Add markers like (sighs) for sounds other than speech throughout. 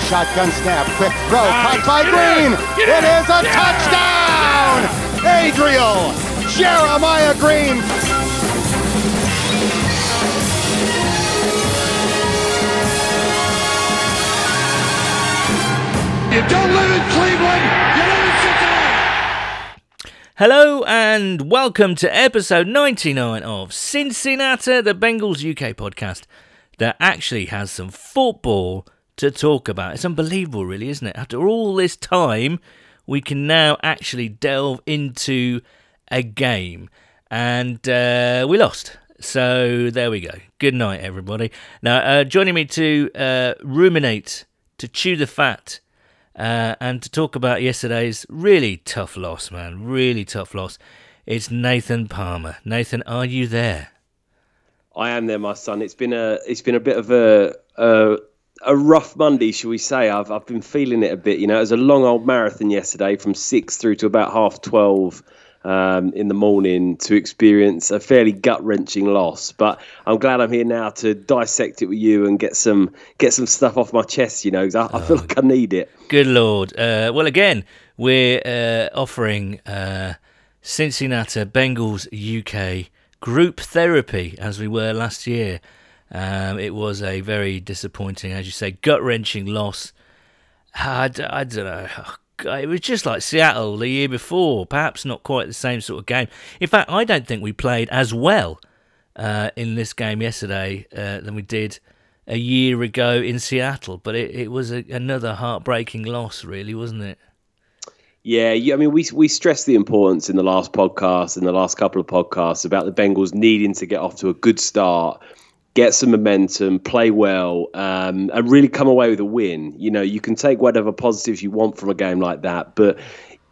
Dalton takes a shotgun snap. Quick throw. Nice. Caught by Get Green. in. Get It in. is a Yeah. touchdown. Adriel Jeremiah Green. You don't live in Cleveland. You live in Cincinnati. Hello and welcome to episode 99 of Cincinnati, the Bengals UK podcast that actually has some football to talk about. It's unbelievable, really, isn't it? After all this time, we can now actually delve into a game. And uh, we lost. So there we go. Good night, everybody. Now, uh, joining me to uh, ruminate, to chew the fat, uh, and to talk about yesterday's really tough loss, man, really tough loss. It's Nathan Palmer. Nathan, are you there? I am there, my son. It's been a it's been a bit of a a, a rough Monday, shall we say? I've I've been feeling it a bit. You know, it was a long old marathon yesterday, from six through to about half twelve um, in the morning to experience a fairly gut wrenching loss. But I'm glad I'm here now to dissect it with you and get some get some stuff off my chest. You know, I, I feel like I need it. Good lord. Uh, well, again, we're uh, offering uh, Cincinnati Bengals UK group therapy as we were last year. Um, it was a very disappointing, as you say, gut wrenching loss. I, don't know. Oh, It was just like Seattle the year before, perhaps not quite the same sort of game. In fact, I don't think we played as well uh, in this game yesterday uh, than we did a year ago in Seattle. But it, it was a, another heartbreaking loss, really, wasn't it? Yeah, I mean, we we stressed the importance in the last podcast and the last couple of podcasts about the Bengals needing to get off to a good start, get some momentum, play well, um, and really come away with a win. You know, you can take whatever positives you want from a game like that, but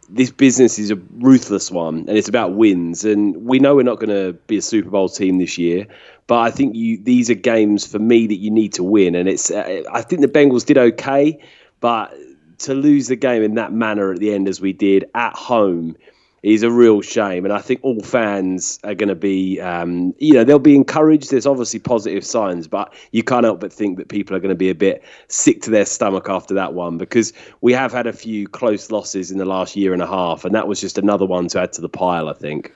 this business is a ruthless one, and it's about wins. And we know we're not going to be a Super Bowl team this year, but I think you these are games for me that you need to win. And it's uh, I think the Bengals did okay, but to lose the game in that manner at the end as we did at home is a real shame. And I think all fans are going to be, um, you know, they'll be encouraged. There's obviously positive signs, but you can't help but think that people are going to be a bit sick to their stomach after that one because we have had a few close losses in the last year and a half, and that was just another one to add to the pile, I think.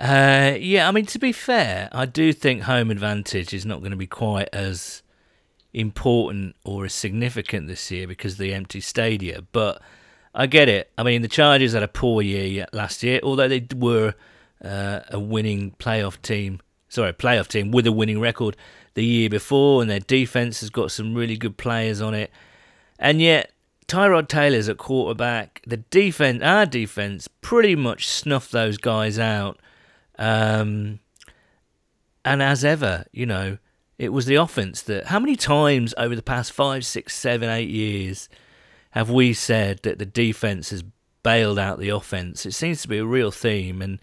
Uh, yeah, I mean, to be fair, I do think home advantage is not going to be quite as important or as significant this year because of the empty stadia. But I get it. I mean, the Chargers had a poor year last year, although they were uh, a winning playoff team. Sorry, playoff team with a winning record the year before, and their defense has got some really good players on it. And yet, Tyrod Taylor's at quarterback. The defense, our defense, pretty much snuffed those guys out. Um, and as ever, you know, it was the offense that. How many times over the past five, six, seven, eight years have we said that the defense has bailed out the offense? It seems to be a real theme, and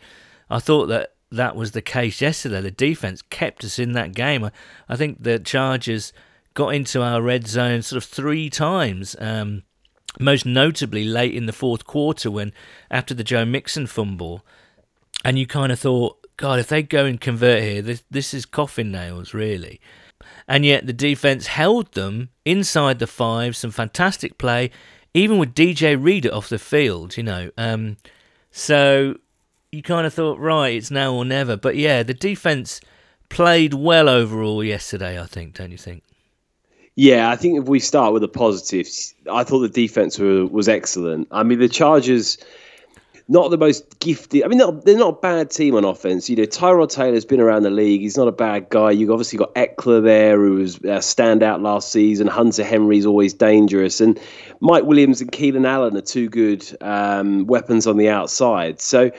I thought that that was the case yesterday. The defense kept us in that game. I, think the Chargers got into our red zone sort of three times. Um, most notably late in the fourth quarter when after the Joe Mixon fumble, and you kind of thought, God, if they go and convert here, this this is coffin nails, really. And yet the defense held them inside the five, some fantastic play, even with DJ Reader off the field, you know. Um, so you kind of thought, right, it's now or never. But yeah, the defense played well overall yesterday, I think, don't you think? Yeah, I think if we start with the positives, I thought the defense was excellent. I mean, the Chargers, not the most gifted. I mean, they're, they're not a bad team on offense. You know, Tyrod Taylor's been around the league. He's not a bad guy. You've obviously got Ekeler there, who was a standout last season. Hunter Henry's always dangerous, and Mike Williams and Keenan Allen are two good um, weapons on the outside. So.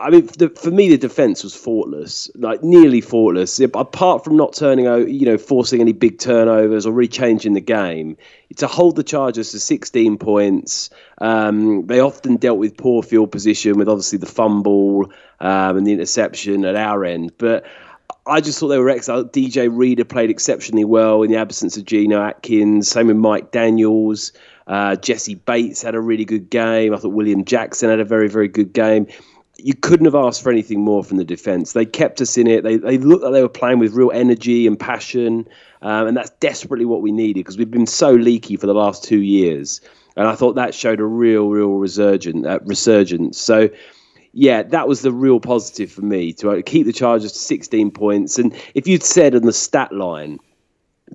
I mean, the, for me, the defense was faultless, like nearly faultless. Apart from not turning you know, forcing any big turnovers or really changing the game, to hold the Chargers to 16 points. Um, they often dealt with poor field position, with obviously the fumble um, and the interception at our end. But I just thought they were excellent. DJ Reader played exceptionally well in the absence of Geno Atkins. Same with Mike Daniels. Uh, Jessie Bates had a really good game. I thought William Jackson had a very, very good game. You couldn't have asked for anything more from the defence. They kept us in it. They they looked like they were playing with real energy and passion, um, and that's desperately what we needed because we've been so leaky for the last two years. And I thought that showed a real, real resurgence. Uh, resurgence. So, yeah, that was the real positive for me to uh, keep the Chargers to 16 points. And if you'd said on the stat line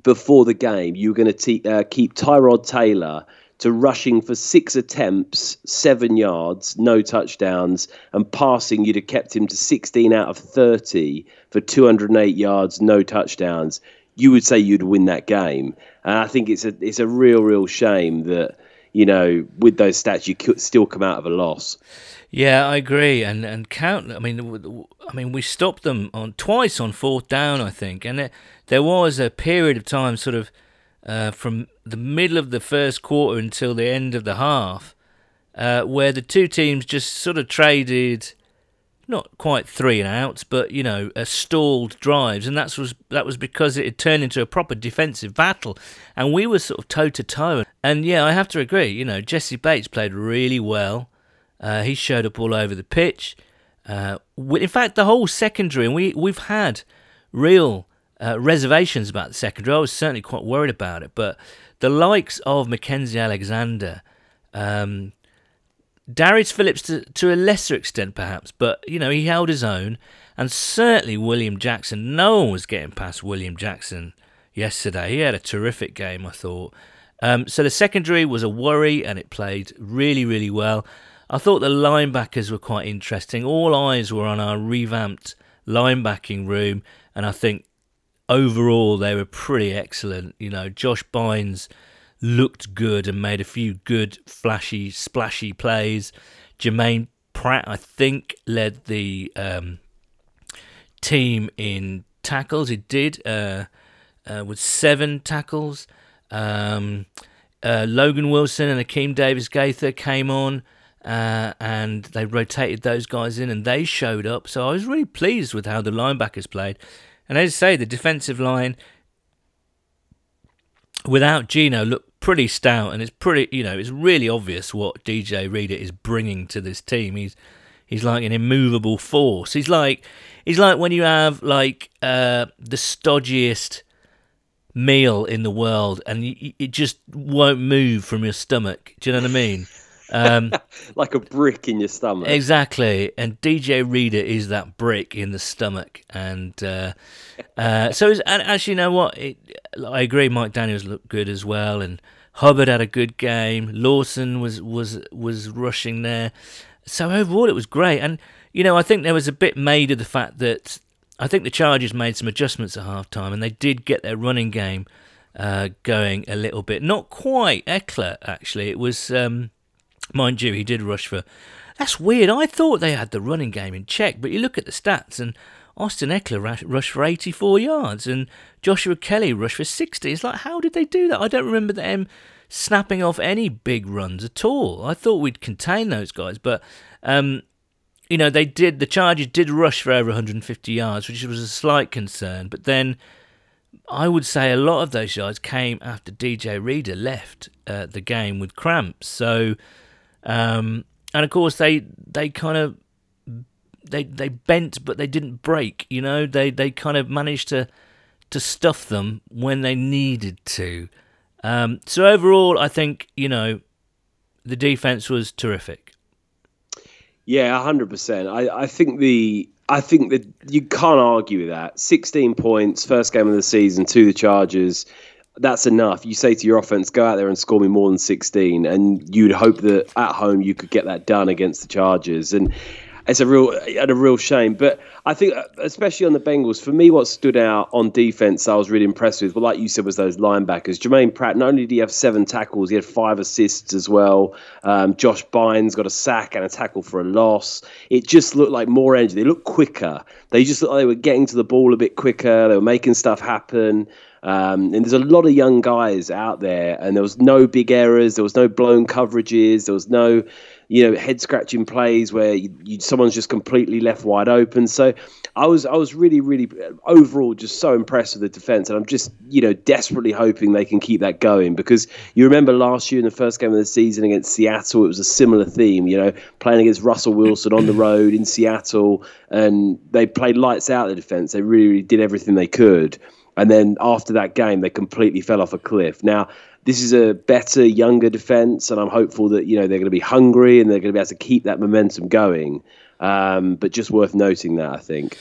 before the game you were going to te- uh, keep Tyrod Taylor to rushing for six attempts, seven yards, no touchdowns, and passing, you'd have kept him to 16 out of 30 for 208 yards, no touchdowns. You would say you'd win that game, and I think it's a it's a real real shame that you know with those stats you could still come out of a loss. Yeah, I agree, and and count. I mean, I mean, we stopped them on twice on fourth down, I think, and it, there was a period of time, sort of uh, from the middle of the first quarter until the end of the half, uh, where the two teams just sort of traded, not quite three and outs, but you know, stalled drives, and that was that was because it had turned into a proper defensive battle, and we were sort of toe to toe. And yeah, I have to agree. You know, Jessie Bates played really well. Uh, he showed up all over the pitch. Uh, in fact, the whole secondary, and we we've had real uh, reservations about the secondary. I was certainly quite worried about it, but the likes of Mackensie Alexander, um, Darius Phillips to, to a lesser extent perhaps, but you know he held his own, and certainly William Jackson. No one was getting past William Jackson yesterday. He had a terrific game, I thought. Um, so the secondary was a worry, and it played really, really well. I thought the linebackers were quite interesting. All eyes were on our revamped linebacking room, and I think overall they were pretty excellent. You know, Josh Bynes looked good and made a few good, flashy, splashy plays. Germaine Pratt, I think, led the um, team in tackles. He did uh, uh, with seven tackles. Um, uh, Logan Wilson and Akeem Davis Gaither came on. Uh, and they rotated those guys in and they showed up. So I was really pleased with how the linebackers played. And as I say, the defensive line without Geno looked pretty stout, and it's pretty, you know, it's really obvious what DJ Reader is bringing to this team. He's he's like an immovable force. He's like he's like when you have like uh, the stodgiest meal in the world, and it just won't move from your stomach. Do you know what I mean? Um, (laughs) like a brick in your stomach. Exactly. And DJ Reader is that brick in the stomach. And uh, uh, so, and actually, you know what? It, I agree. Mike Daniels looked good as well, and Hubbard had a good game. Lawson was was was rushing there. So overall, it was great. And you know, I think there was a bit made of the fact that I think the Chargers made some adjustments at halftime, and they did get their running game uh, going a little bit. Not quite Ekeler, actually. It was. Um, Mind you, he did rush for. That's weird. I thought they had the running game in check, but you look at the stats and Austin Ekeler rushed for 84 yards and Joshua Kelly rushed for 60. It's like, how did they do that? I don't remember them snapping off any big runs at all. I thought we'd contain those guys, but um, you know they did. The Chargers did rush for over 150 yards, which was a slight concern. But then I would say a lot of those yards came after DJ Reader left uh, the game with cramps. So um, and of course, they they kind of they they bent, but they didn't break. You know, they they kind of managed to to stuff them when they needed to. Um, so overall, I think you know the defense was terrific. Yeah, hundred percent. I I think the I think that you can't argue with that. Sixteen points, first game of the season to the Chargers that's enough. You say to your offense, go out there and score me more than 16, and you'd hope that at home you could get that done against the Chargers. And it's a real and a real shame. But I think, especially on the Bengals, for me, what stood out on defense, I was really impressed with. Well, like you said, was those linebackers. Germaine Pratt. Not only did he have seven tackles, he had five assists as well. Um, Josh Bynes got a sack and a tackle for a loss. It just looked like more energy. They looked quicker. They just looked like they were getting to the ball a bit quicker. They were making stuff happen. Um, and there's a lot of young guys out there, and there was no big errors, there was no blown coverages, there was no, you know, head scratching plays where you, you, someone's just completely left wide open. So I was I was really really overall just so impressed with the defense, and I'm just you know desperately hoping they can keep that going because you remember last year in the first game of the season against Seattle, it was a similar theme. You know, playing against Russell Wilson on the road in Seattle, and they played lights out the defense. They really, really did everything they could. And then after that game, they completely fell off a cliff. Now, this is a better, younger defense, and I'm hopeful that you know they're going to be hungry and they're going to be able to keep that momentum going. Um, but just worth noting that I think.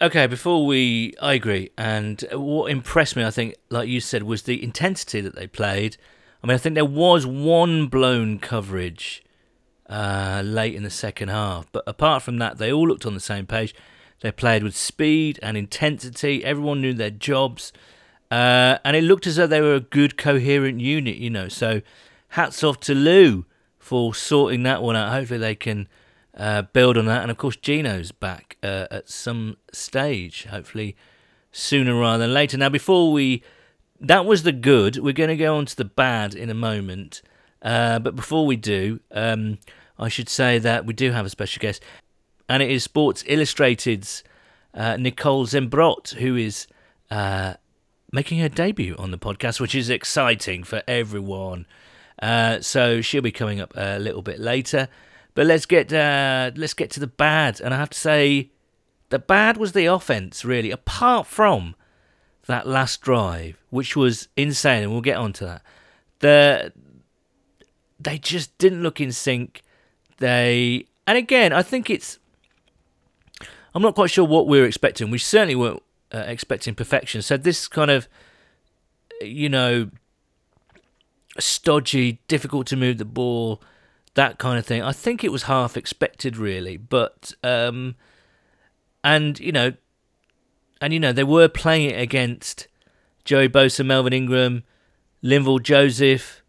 Okay, before we, I agree. And what impressed me, I think, like you said, was the intensity that they played. I mean, I think there was one blown coverage uh, late in the second half, but apart from that, they all looked on the same page. They played with speed and intensity. Everyone knew their jobs. Uh, and it looked as though they were a good, coherent unit, you know. So hats off to Lou for sorting that one out. Hopefully they can uh, build on that. And of course, Geno's back uh, at some stage, hopefully sooner rather than later. Now, before we. That was the good. We're going to go on to the bad in a moment. Uh, but before we do, um, I should say that we do have a special guest and it is Sports Illustrated's uh, Nicole Zimbrot, who is uh, making her debut on the podcast, which is exciting for everyone. Uh, so she'll be coming up a little bit later. But let's get uh, let's get to the bad, and I have to say, the bad was the offense, really. Apart from that last drive, which was insane, and we'll get onto that. The they just didn't look in sync. They and again, I think it's I'm not quite sure what we were expecting. We certainly weren't uh, expecting perfection. So this kind of, you know, stodgy, difficult to move the ball, that kind of thing. I think it was half expected, really. But um, and you know, and you know they were playing it against Joey Bosa, Melvin Ingram, Linval Joseph,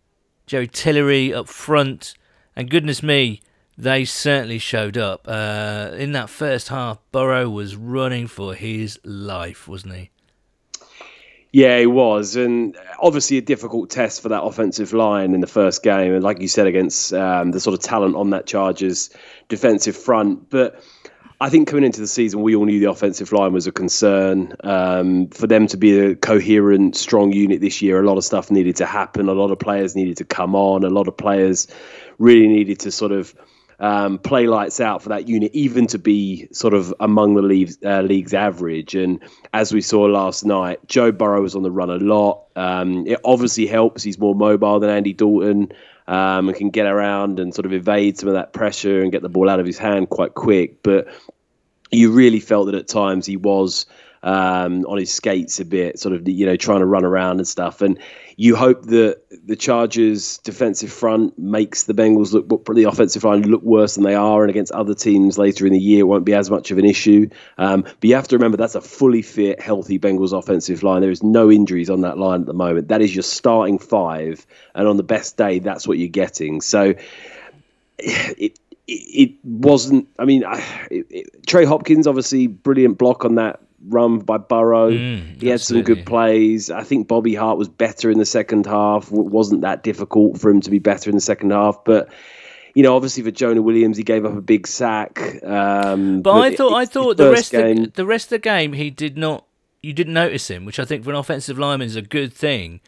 Jerry Tillery up front, and goodness me they certainly showed up. Uh, in that first half, Burrow was running for his life, wasn't he? Yeah, he was, and obviously a difficult test for that offensive line in the first game, and like you said, against um, the sort of talent on that Chargers defensive front. But I think coming into the season, we all knew the offensive line was a concern. Um, for them to be a coherent, strong unit this year, a lot of stuff needed to happen. A lot of players needed to come on. A lot of players really needed to sort of um, play lights out for that unit, even to be sort of among the league's, uh, league's average. And as we saw last night, Joe Burrow was on the run a lot. Um, it obviously helps. He's more mobile than Andy Dalton um, and can get around and sort of evade some of that pressure and get the ball out of his hand quite quick. But you really felt that at times he was um, on his skates a bit, sort of you know trying to run around and stuff. And you hope that the Chargers' defensive front makes the Bengals look the offensive line look worse than they are, and against other teams later in the year, it won't be as much of an issue. Um, but you have to remember that's a fully fit, healthy Bengals offensive line. There is no injuries on that line at the moment. That is your starting five, and on the best day, that's what you're getting. So. It, it wasn't. I mean, it, it, Trey Hopkins obviously brilliant block on that run by Burrow. Mm, he had some good plays. I think Bobby Hart was better in the second half. It wasn't that difficult for him to be better in the second half, but you know, obviously for Jonah Williams, he gave up a big sack. Um, but, but, I thought, I thought the rest, game, of, the rest of the game, he did not. You didn't notice him, which I think for an offensive lineman is a good thing.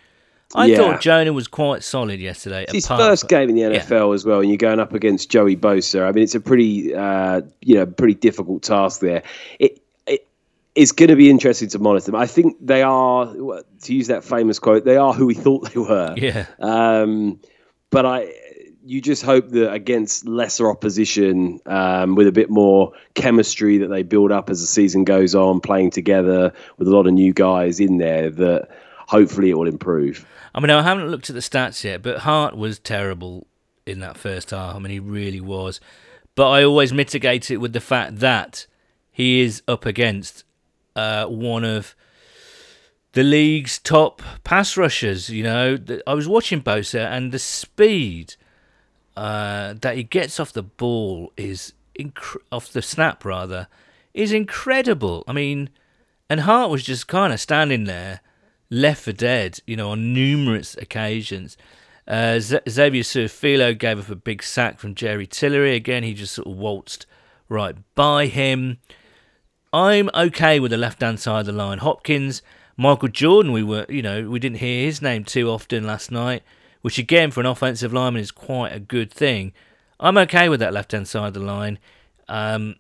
I yeah. thought Jonah was quite solid yesterday. It's his first game in the NFL yeah. as well, and you're going up against Joey Bosa. I mean, it's a pretty, uh, you know, pretty difficult task there. It, it's going to be interesting to monitor them. I think they are, to use that famous quote, they are who we (laughs) thought they were. Yeah. Um, but I, you just hope that against lesser opposition, um, with a bit more chemistry that they build up as the season goes on, playing together with a lot of new guys in there, that hopefully it will improve. I mean, I haven't looked at the stats yet, but Hart was terrible in that first half. I mean, he really was. But I always mitigate it with the fact that he is up against uh, one of the league's top pass rushers. You know, I was watching Bosa, and the speed uh, that he gets off the ball is inc- off the snap rather is incredible. I mean, and Hart was just kind of standing there, left for dead. You know, on numerous occasions. Uh, Xavier Su'a-Filo gave up a big sack from Jerry Tillery. Again, he just sort of waltzed right by him. I'm okay with the left hand side of the line. Hopkins, Michael Jordan, we were, you know, we didn't hear his name too often last night, which again for an offensive lineman is quite a good thing. I'm okay with that left hand side of the line. Um,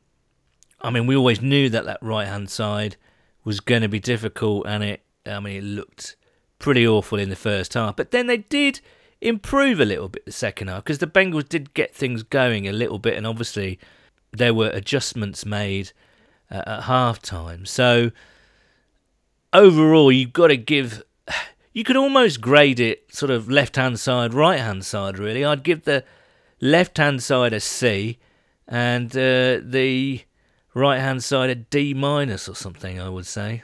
I mean, we always knew that that right hand side was going to be difficult, and it, I mean, it looked pretty awful in the first half. But then they did improve a little bit the second half because the Bengals did get things going a little bit, and obviously there were adjustments made uh, at half time. So overall, you've got to give. (sighs) You could almost grade it sort of left hand side, right hand side, really. I'd give the left hand side a C and uh, the right hand side a D minus or something, I would say.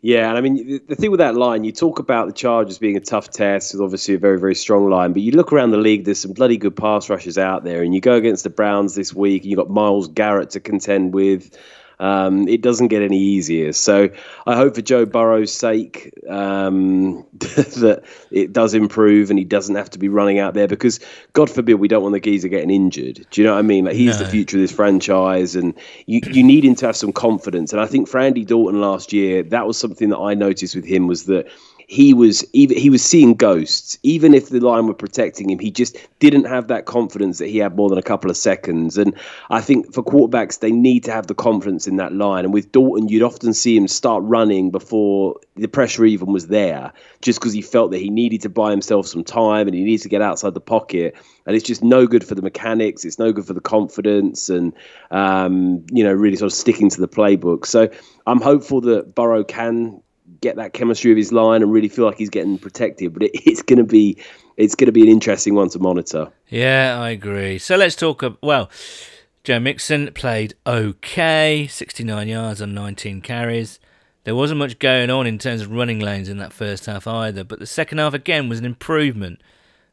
Yeah, and I mean the thing with that line, you talk about the Chargers being a tough test, with obviously a very very strong line, but you look around the league, there's some bloody good pass rushers out there, and you go against the Browns this week, and you have got Myles Garrett to contend with. Um, it doesn't get any easier. So I hope for Joe Burrow's sake um, (laughs) that it does improve and he doesn't have to be running out there because God forbid we don't want the geezer getting injured. Do you know what I mean? Like he's no. the future of this franchise and you, you need him to have some confidence. And I think for Andy Dalton last year, that was something that I noticed with him was that he was even he was seeing ghosts. Even if the line were protecting him, he just didn't have that confidence that he had more than a couple of seconds. And I think for quarterbacks, they need to have the confidence in that line. And with Dalton, you'd often see him start running before the pressure even was there, just because he felt that he needed to buy himself some time and he needs to get outside the pocket. And it's just no good for the mechanics. It's no good for the confidence and um, you know really sort of sticking to the playbook. So I'm hopeful that Burrow can get that chemistry of his line and really feel like he's getting protected. But it, it's going to be it's going to be an interesting one to monitor. Yeah, I agree. So let's talk. About, well, Joe Mixon played okay, 69 yards on 19 carries. There wasn't much going on in terms of running lanes in that first half either, but the second half again was an improvement.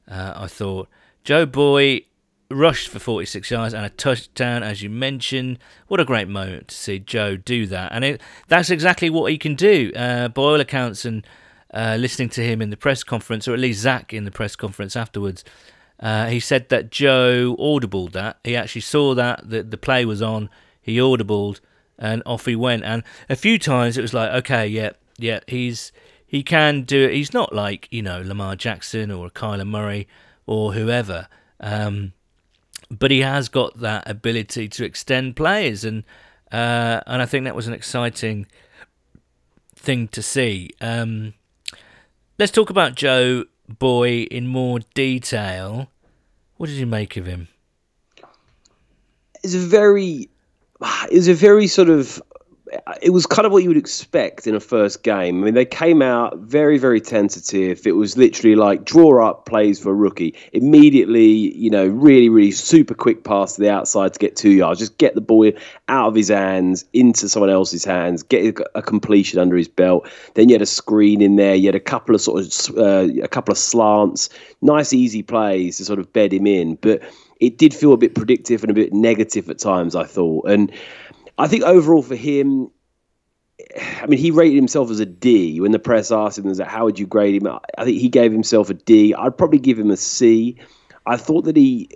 Uh, I thought Joe Boy rushed for 46 yards and a touchdown, as you mentioned. What a great moment to see Joe do that. And it, that's exactly what he can do. Uh, by all accounts, and uh, listening to him in the press conference, or at least Zac in the press conference afterwards, uh, he said that Joe audibled that. He actually saw that, the, the play was on, he audibled, and off he went. And a few times it was like, okay, yeah, yeah, he's he can do it. He's not like, you know, Lamar Jackson or Kyler Murray or whoever. Um, but he has got that ability to extend players, and uh, and I think that was an exciting thing to see. Um, let's talk about Joe Boy in more detail. What did you make of him? It's a very, it's a very sort of it was kind of what you would expect in a first game. I mean, they came out very, very tentative. It was literally like draw up plays for a rookie. Immediately, you know, really, really super quick pass to the outside to get two yards. Just get the ball out of his hands into someone else's hands, get a completion under his belt. Then you had a screen in there. You had a couple of sort of uh, a couple of slants, nice, easy plays to sort of bed him in. But it did feel a bit predictive and a bit negative at times. I thought and. I think overall for him, I mean, he rated himself as a D when the press asked him, "How would you grade him?" I think he gave himself a D. I'd probably give him a C. I thought that he,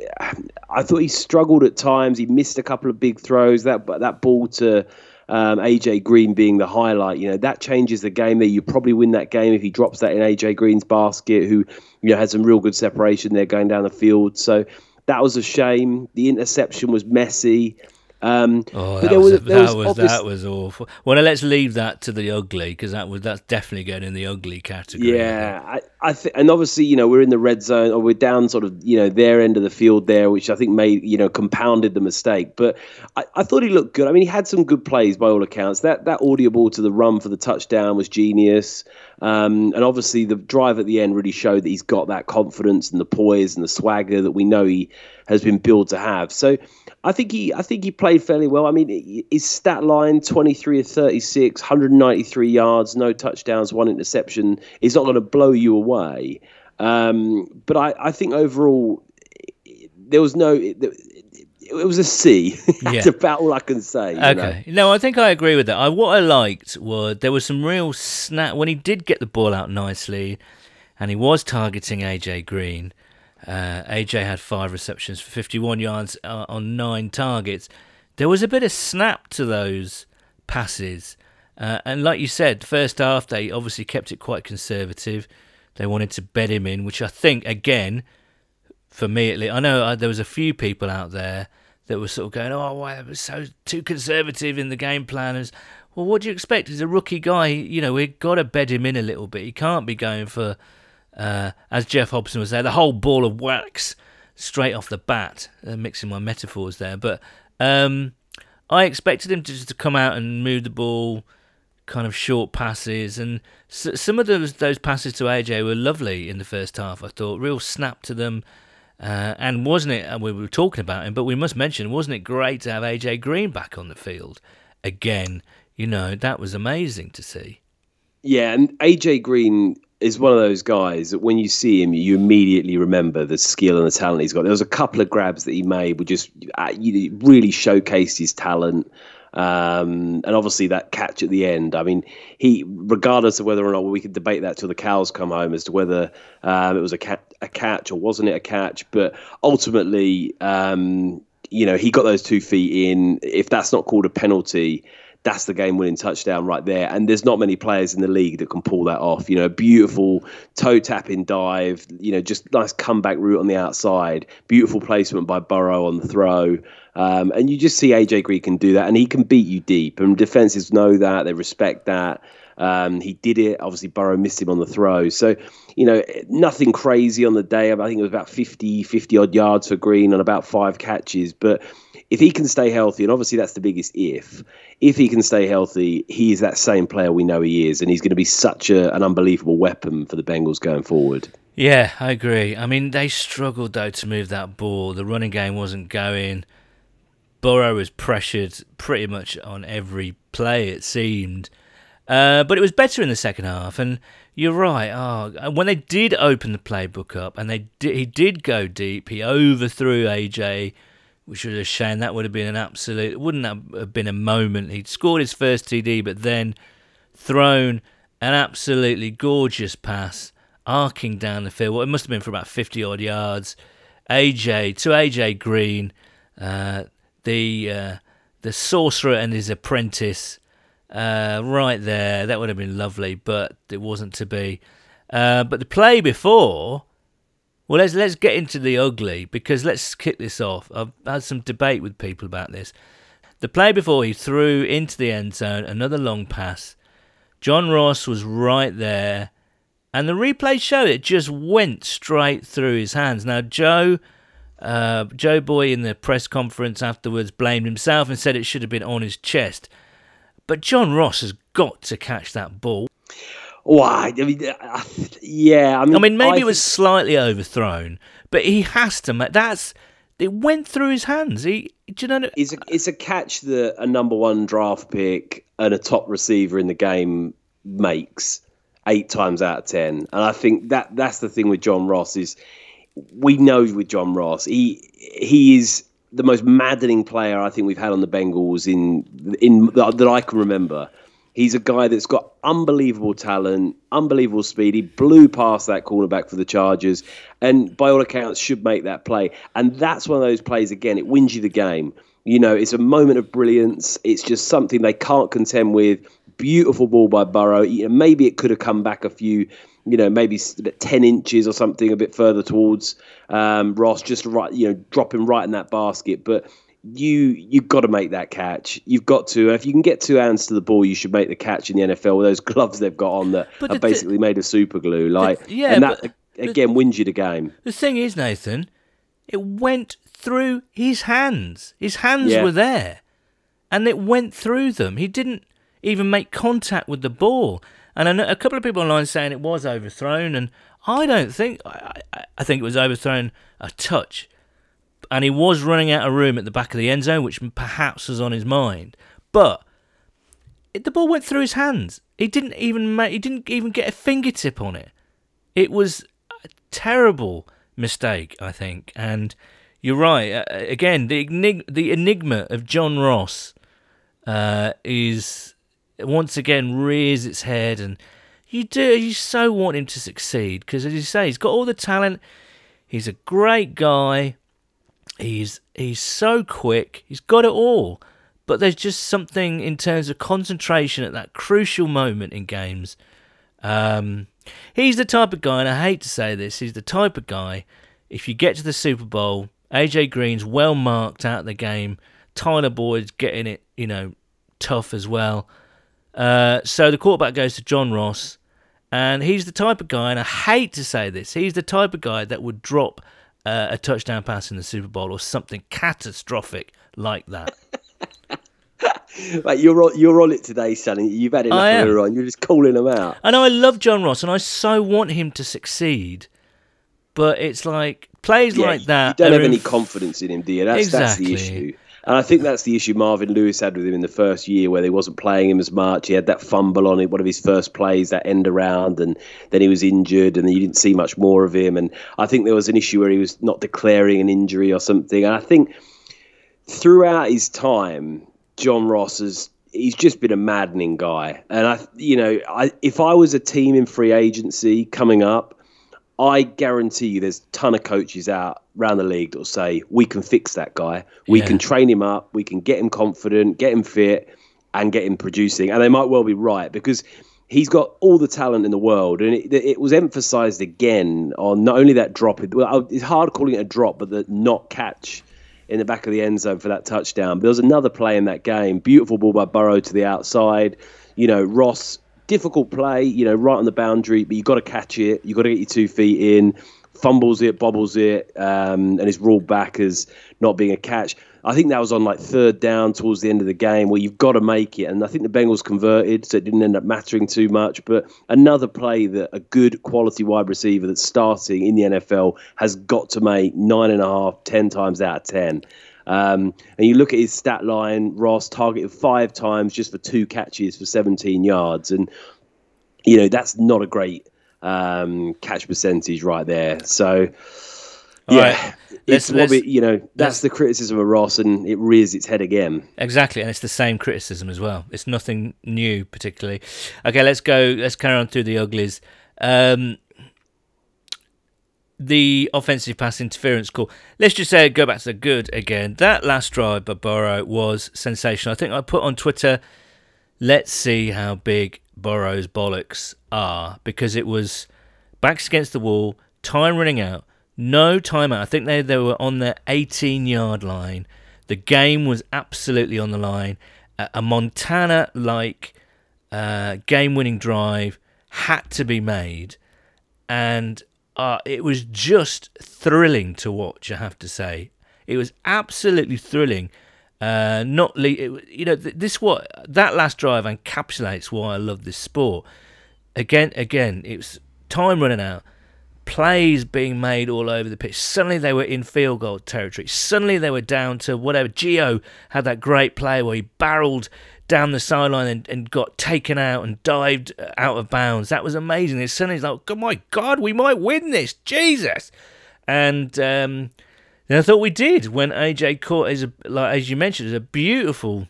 I thought he struggled at times. He missed a couple of big throws. That that ball to um, AJ Green being the highlight, you know, that changes the game. There, you probably win that game if he drops that in AJ Green's basket, who you know had some real good separation there going down the field. So that was a shame. The interception was messy. Um, oh, that was, was, that was, was that was awful. Well, let's leave that to the ugly because that was that's definitely going in the ugly category. Yeah, I, I think, and obviously, you know, we're in the red zone or we're down sort of, you know, their end of the field there, which I think made, you know, compounded the mistake. But I, I thought he looked good. I mean, he had some good plays by all accounts. That that audible to the run for the touchdown was genius. Um, and obviously, the drive at the end really showed that he's got that confidence and the poise and the swagger that we know he has been built to have. So I think he I think he played fairly well. I mean, his stat line 23 of 36, 193 yards, no touchdowns, one interception is not going to blow you away. Um, but I, I think overall there was no it, it was a C. (laughs) That's yeah. about all I can say. Okay. Know? No, I think I agree with that. I, what I liked was there was some real snap when he did get the ball out nicely and he was targeting AJ Green. Uh, AJ had five receptions for 51 yards uh, on nine targets. There was a bit of snap to those passes. Uh, and like you said, first half, they obviously kept it quite conservative. They wanted to bed him in, which I think, again, for me at least, I know uh, there was a few people out there that were sort of going, "Oh, why it was so too conservative in the game plan." As well, what do you expect? He's a rookie guy. You know, we've got to bed him in a little bit. He can't be going for, uh, as Jeff Hobson was there, the whole ball of wax straight off the bat. Uh, mixing my metaphors there, but um, I expected him to just to come out and move the ball, kind of short passes, and s- some of those those passes to AJ were lovely in the first half. I thought real snap to them. Uh, and wasn't it? And we were talking about him, but we must mention, wasn't it great to have AJ Green back on the field again? You know, that was amazing to see. Yeah, and AJ Green is one of those guys that when you see him, you immediately remember the skill and the talent he's got. There was a couple of grabs that he made, which just uh, really showcased his talent. Um, and obviously that catch at the end. I mean, he, regardless of whether or not we could debate that till the cows come home as to whether um, it was a, a catch or wasn't it a catch, but ultimately, um, you know, he got those two feet in. If that's not called a penalty, that's the game winning touchdown right there. And there's not many players in the league that can pull that off. You know, beautiful toe tapping dive, you know, just nice comeback route on the outside, beautiful placement by Burrow on the throw. Um, and you just see AJ Green can do that, and he can beat you deep. And defenses know that, they respect that. Um, he did it. Obviously, Burrow missed him on the throw. So, you know, nothing crazy on the day. I think it was about 50, 50 odd yards for Green on about five catches. But if he can stay healthy, and obviously that's the biggest if, if he can stay healthy, he is that same player we know he is. And he's going to be such a, an unbelievable weapon for the Bengals going forward. Yeah, I agree. I mean, they struggled, though, to move that ball. The running game wasn't going. Burrow was pressured pretty much on every play, it seemed. Uh, but it was better in the second half, and you're right. Oh, when they did open the playbook up, and they he did go deep. He overthrew AJ, which was a shame. That would have been an absolute. Wouldn't have been a moment. He'd scored his first TD, but then thrown an absolutely gorgeous pass, arcing down the field. Well, it must have been for about 50 odd yards. AJ to AJ Green, uh, the uh, the sorcerer and his apprentice uh, right there. That would have been lovely, but it wasn't to be. Uh, but the play before, well, let's let's get into the ugly because let's kick this off. I've had some debate with people about this. The play before he threw into the end zone, another long pass. John Ross was right there, and the replay showed it just went straight through his hands. Now Joe. Uh, Joe Boy in the press conference afterwards blamed himself and said it should have been on his chest. But John Ross has got to catch that ball. Why? I mean, uh, yeah. I mean, I mean, maybe I it was think- slightly overthrown, but he has to. make That's it went through his hands. He, do you know? It's a, it's a catch that a number one draft pick and a top receiver in the game makes eight times out of ten. And I think that that's the thing with John Ross is we know with John Ross he he is the most maddening player I think we've had on the Bengals in in that I can remember. He's a guy that's got unbelievable talent, unbelievable speed. He blew past that cornerback for the Chargers, and by all accounts, should make that play. And that's one of those plays again. It wins you the game. You know, it's a moment of brilliance. It's just something they can't contend with. Beautiful ball by Burrow. You know, maybe it could have come back a few, you know, maybe about ten inches or something, a bit further towards um, Ross, just right, you know, dropping right in that basket. But you you've got to make that catch. You've got to. And if you can get two hands to the ball, you should make the catch in the NFL with those (laughs) gloves they've got on that But are the basically made of super glue. Like, yeah, and that but- again wins you the game. The thing is, Nathan, it went through his hands. His hands Yeah. were there, and it went through them. He didn't even make contact with the ball. And a couple of people online saying it was overthrown, and I don't think. I, I, think it was overthrown a touch, and he was running out of room at the back of the end zone, which perhaps was on his mind. But it, the ball went through his hands. He didn't even make. He didn't even get a fingertip on it. It was a terrible mistake, I think. And you're right. Uh, again, the the enigma of John Ross uh, is once again rears its head, and You do. You so want him to succeed because, as you say, he's got all the talent. He's a great guy. He's he's so quick. He's got it all. But there's just something in terms of concentration at that crucial moment in games. Um, he's the type of guy, and I hate to say this, he's the type of guy. If you get to the Super Bowl, AJ Green's well marked out of the game. Tyler Boyd's getting it, you know, tough as well. Uh, so the quarterback goes to John Ross, and he's the type of guy, and I hate to say this, he's the type of guy that would drop uh, a touchdown pass in the Super Bowl or something catastrophic like that. (laughs) Like you're on, you're on it today, Sonny. You've had enough of it on. You're just calling them out. I know I love John Ross, and I so want him to succeed, but it's like plays Yeah, like that. You don't have any confidence in him, do you? That's that's the issue. And I think that's the issue Marvin Lewis had with him in the first year, where they wasn't playing him as much. He had that fumble on one of his first plays, that end around, and then he was injured, and you didn't see much more of him. And I think there was an issue where he was not declaring an injury or something. And I think throughout his time, John Ross has he's just been a maddening guy. And I, you know, I if I was a team in free agency coming up, I guarantee you there's a ton of coaches out around the league that will say we can fix that guy. We Yeah. can train him up. We can get him confident, get him fit, and get him producing. And they might well be right because. He's got all the talent in the world, and it, it was emphasised again on not only that drop. Well, it's hard calling it a drop, but the not catch in the back of the end zone for that touchdown. But there was another play in that game. Beautiful ball by Burrow to the outside. You know, Ross, difficult play, you know, right on the boundary, but you've got to catch it. You've got to get your two feet in. Fumbles it, bobbles it, um, and is ruled back as not being a catch. I think that was on like third down towards the end of the game where you've got to make it. And I think the Bengals converted, so it didn't end up mattering too much. But another play that a good quality wide receiver that's starting in the NFL has got to make nine and a half, ten times out of ten. Um, and you look at his stat line, Ross targeted five times just for two catches for 17 yards. And, you know, that's not a great um, catch percentage right there. So, yeah, right. it's Let's- what we, let's- you know, that's the criticism of Ross, and it rears its head again. Exactly, and it's the same criticism as well. It's nothing new, particularly. Okay, let's go. Let's carry on through the uglies. Um, the offensive pass interference call. Let's just say go back to the good again. That last drive by Burrow was sensational. I think I put on Twitter. Let's see how big Burrow's bollocks are because it was backs against the wall, time running out, no timeout. I think they they were on their 18 yard line. The game was absolutely on the line. A, a Montana like uh, game winning drive had to be made, and uh, it was just thrilling to watch. I have to say, it was absolutely thrilling. Uh, not le- it, you know th- this what that last drive encapsulates why I love this sport. Again, again, it was time running out, plays being made all over the pitch. Suddenly they were in field goal territory. Suddenly they were down to whatever. Gio had that great play where he barreled down the sideline and, and got taken out and dived uh, out of bounds. That was amazing. His son is like, oh my God, we might win this. Jesus. And um, and I thought we did when AJ caught a, like as you mentioned, it a beautiful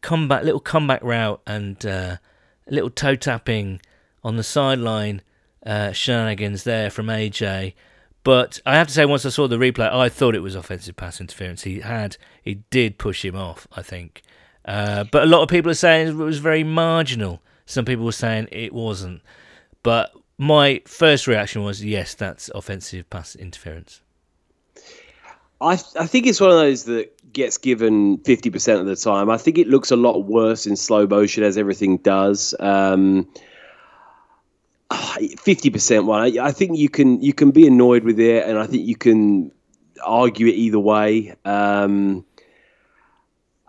comeback, little comeback route and uh, a little toe tapping on the sideline uh, shenanigans there from AJ. But I have to say, once I saw the replay, I thought it was offensive pass interference. He had, he did push him off, I think. Uh, but a lot of people are saying it was very marginal. Some people were saying it wasn't. But my first reaction was, yes, that's offensive pass interference. I I think it's one of those that gets given fifty percent of the time. I think it looks a lot worse in slow motion as everything does. Um, Fifty percent one. I, I think you can you can be annoyed with it, and I think you can argue it either way. Um,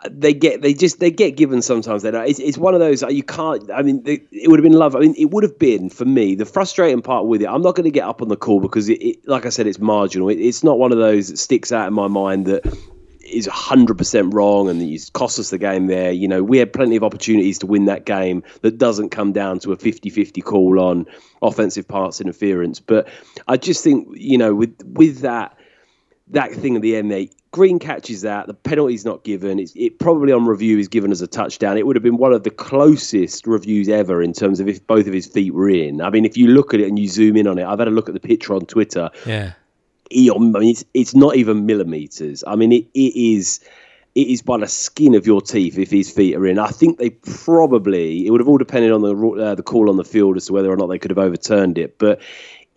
they get they just they get given sometimes. They don't. It's, it's one of those you can't. I mean, it would have been love. I mean, it would have been for me the frustrating part with it. I'm not going to get up on the call because it, it like I said, it's marginal. It, it's not one of those that sticks out in my mind that is 100% wrong and it cost us the game there. You know, we had plenty of opportunities to win that game that doesn't come down to a 50 50 call on offensive pass interference. But I just think, you know, with with that that thing at the end there. Green catches that. The penalty's not given. It's, it probably on review is given as a touchdown. It would have been one of the closest reviews ever in terms of if both of his feet were in. I mean, if you look at it and you zoom in on it, I've had a look at the picture on Twitter. Yeah. I mean, it's, it's not even millimeters. I mean, it, it is it is by the skin of your teeth if his feet are in. I think they probably it would have all depended on the uh, the call on the field as to whether or not they could have overturned it. But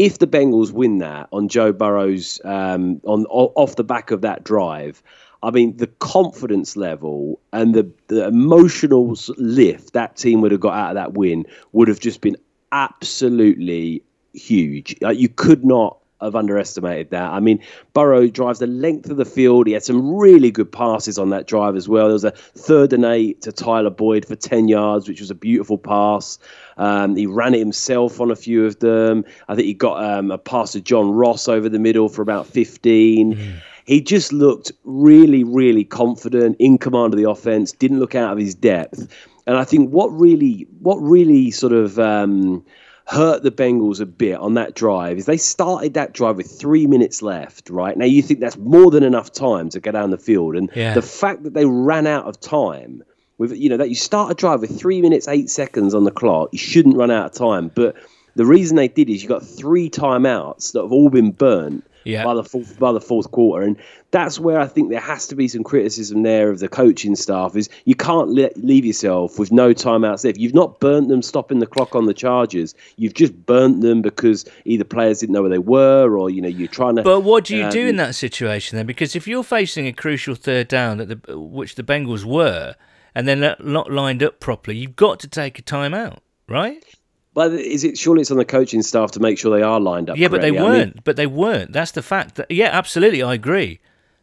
if the Bengals win that on Joe Burrow's um, on off the back of that drive, I mean the confidence level and the, the emotional lift that team would have got out of that win would have just been absolutely huge. Uh, you could not have underestimated that. I mean, Burrow drives the length of the field. He had some really good passes on that drive as well. There was a third and eight to Tyler Boyd for 10 yards, which was a beautiful pass. Um, he ran it himself on a few of them. I think he got um, a pass to John Ross over the middle for about 15. Mm. He just looked really, really confident in command of the offense, didn't look out of his depth. And I think what really, what really sort of um, hurt the Bengals a bit on that drive is they started that drive with three minutes left, right? Now you think that's more than enough time to get down the field. And yeah. the fact that they ran out of time with you know that you start a drive with three minutes, eight seconds on the clock, you shouldn't run out of time. But the reason they did is you got three timeouts that have all been burnt yeah. by the fourth by the fourth quarter, and that's where I think there has to be some criticism there of the coaching staff. Is you can't let, leave yourself with no timeouts left. You've not burnt them stopping the clock on the Chargers. You've just burnt them because either players didn't know where they were, or you know you're trying to. But what do you um, do in that situation then? Because if you're facing a crucial third down that the which the Bengals were, and they're not lined up properly, you've got to take a timeout, right? But is it surely it's on the coaching staff to make sure they are lined up? Yeah, but they weren't. Mean, but they weren't. That's the fact. That, yeah, absolutely, I agree.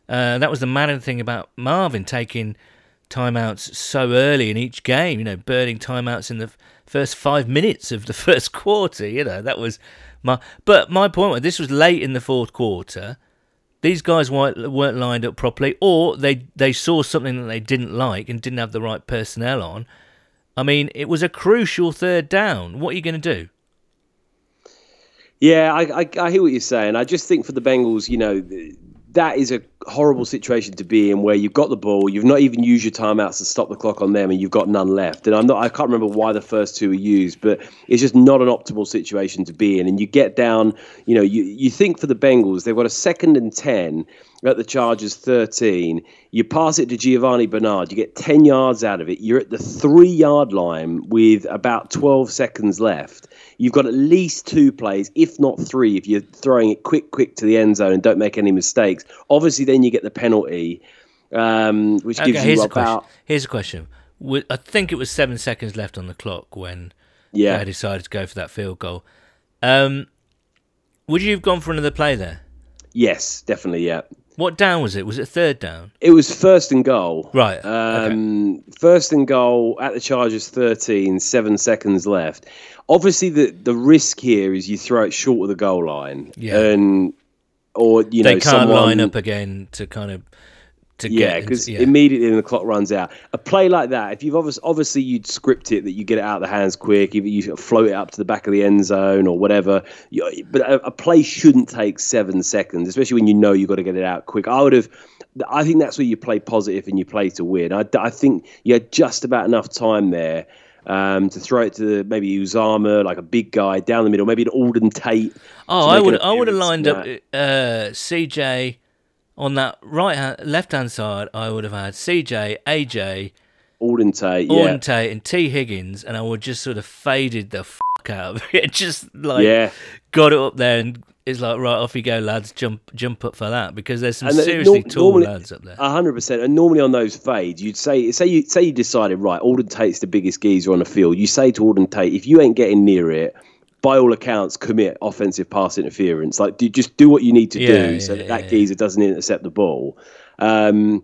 Uh, that was the mad thing about Marvin taking timeouts so early in each game. You know, burning timeouts in the first five minutes of the (laughs) first quarter. You know, that was my. But my point was, this was late in the fourth quarter. These guys weren't, weren't lined up properly, or they they saw something that they didn't like and didn't have the right personnel on I mean, it was a crucial third down. What are you going to do? Yeah, I, I, I hear what you're saying. I just think for the Bengals, you know, that is a horrible situation to be in where you've got the ball, you've not even used your timeouts to stop the clock on them, and you've got none left. And I'm not, I can't remember why the first two were used, but it's just not an optimal situation to be in. And you get down, you know, you, you think for the Bengals, they've got a second and 10 at the Chargers 13. You pass it to Giovani Bernard, you get 10 yards out of it. You're at the three yard line with about 12 seconds left. You've got at least two plays, if not three, if you're throwing it quick, quick to the end zone and don't make any mistakes. Obviously, then you get the penalty, um, which okay, gives you about. A here's a question. I think it was seven seconds left on the clock when yeah. they decided to go for that field goal. Um, would you have gone for another play there? Yes, definitely. Yeah. What down was it? Was it third down? It was first and goal. Right. Um, okay. First and goal at the Chargers 13, seven seconds left. Obviously, the, the risk here is you throw it short of the goal line. Yeah. And, or, you know, they can't someone, line up again to kind of to yeah, because yeah. immediately the clock runs out. A play like that, if you've obviously, obviously you'd script it that you get it out of the hands quick, if you float it up to the back of the end zone or whatever. You, but a, a, play shouldn't take seven seconds, especially when you know you've got to get it out quick. I would have. I think that's where you play positive and you play to win. I, I think you had just about enough time there. Um, to throw it to maybe Uzomah, like a big guy down the middle, maybe an Auden Tate. Oh, I would I would have lined up uh, CJ on that right hand, left hand side, I would have had CJ, AJ, Auden Tate, Auden yeah. Tate, and Tee Higgins, and I would just sort of faded the fuck out of it. (laughs) Just like yeah. got it up there, and it's like right off you go, lads, jump jump up for that because there's some and uh, seriously no, tall normally, lads up there. hundred percent. And normally on those fades, you'd say say you say you decided right, Auden Tate's the biggest geezer on the field. You say to Auden Tate, if you ain't getting near it by all accounts, commit offensive pass interference. Like, do, just do what you need to yeah, do yeah, so that, yeah, that geezer doesn't intercept the ball. Um,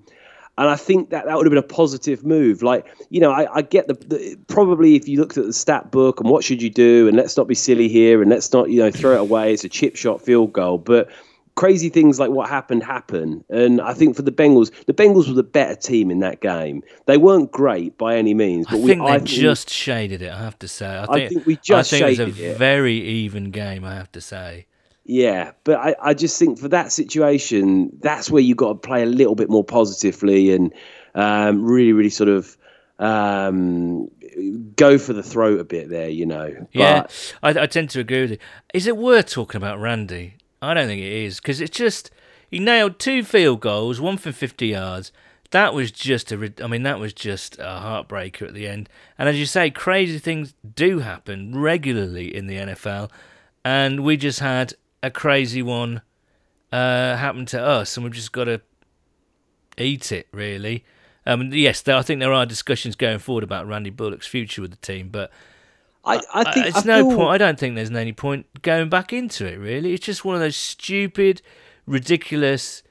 and I think that that would have been a positive move. Like, you know, I, I get the, the, probably if you looked at the stat book and what should you do, and let's not be silly here, and let's not you know throw it away. It's a chip shot field goal, but crazy things like what happened happen. And I think for the Bengals, the Bengals were the better team in that game. They weren't great by any means, but I we, think they I think, just shaded it. I have to say. I think, I think we just I think it was a it. very even game. I have to say. Yeah, but I, I just think for that situation, that's where you've got to play a little bit more positively and um, really, really sort of um, go for the throat a bit there, you know. Yeah, I, I tend to agree with you. Is it worth talking about Randy? I don't think it is because it's just he nailed two field goals, one from fifty yards. That was just a, I mean, that was just a heartbreaker at the end. And as you say, crazy things do happen regularly in the NFL, and we just had a crazy one uh, happen to us, and we've just got to eat it, really. Um, yes, I think there are discussions going forward about Randy Bullock's future with the team, but I, I uh, think it's I no feel- point. I don't think there's any point going back into it. Really, it's just one of those stupid, ridiculous.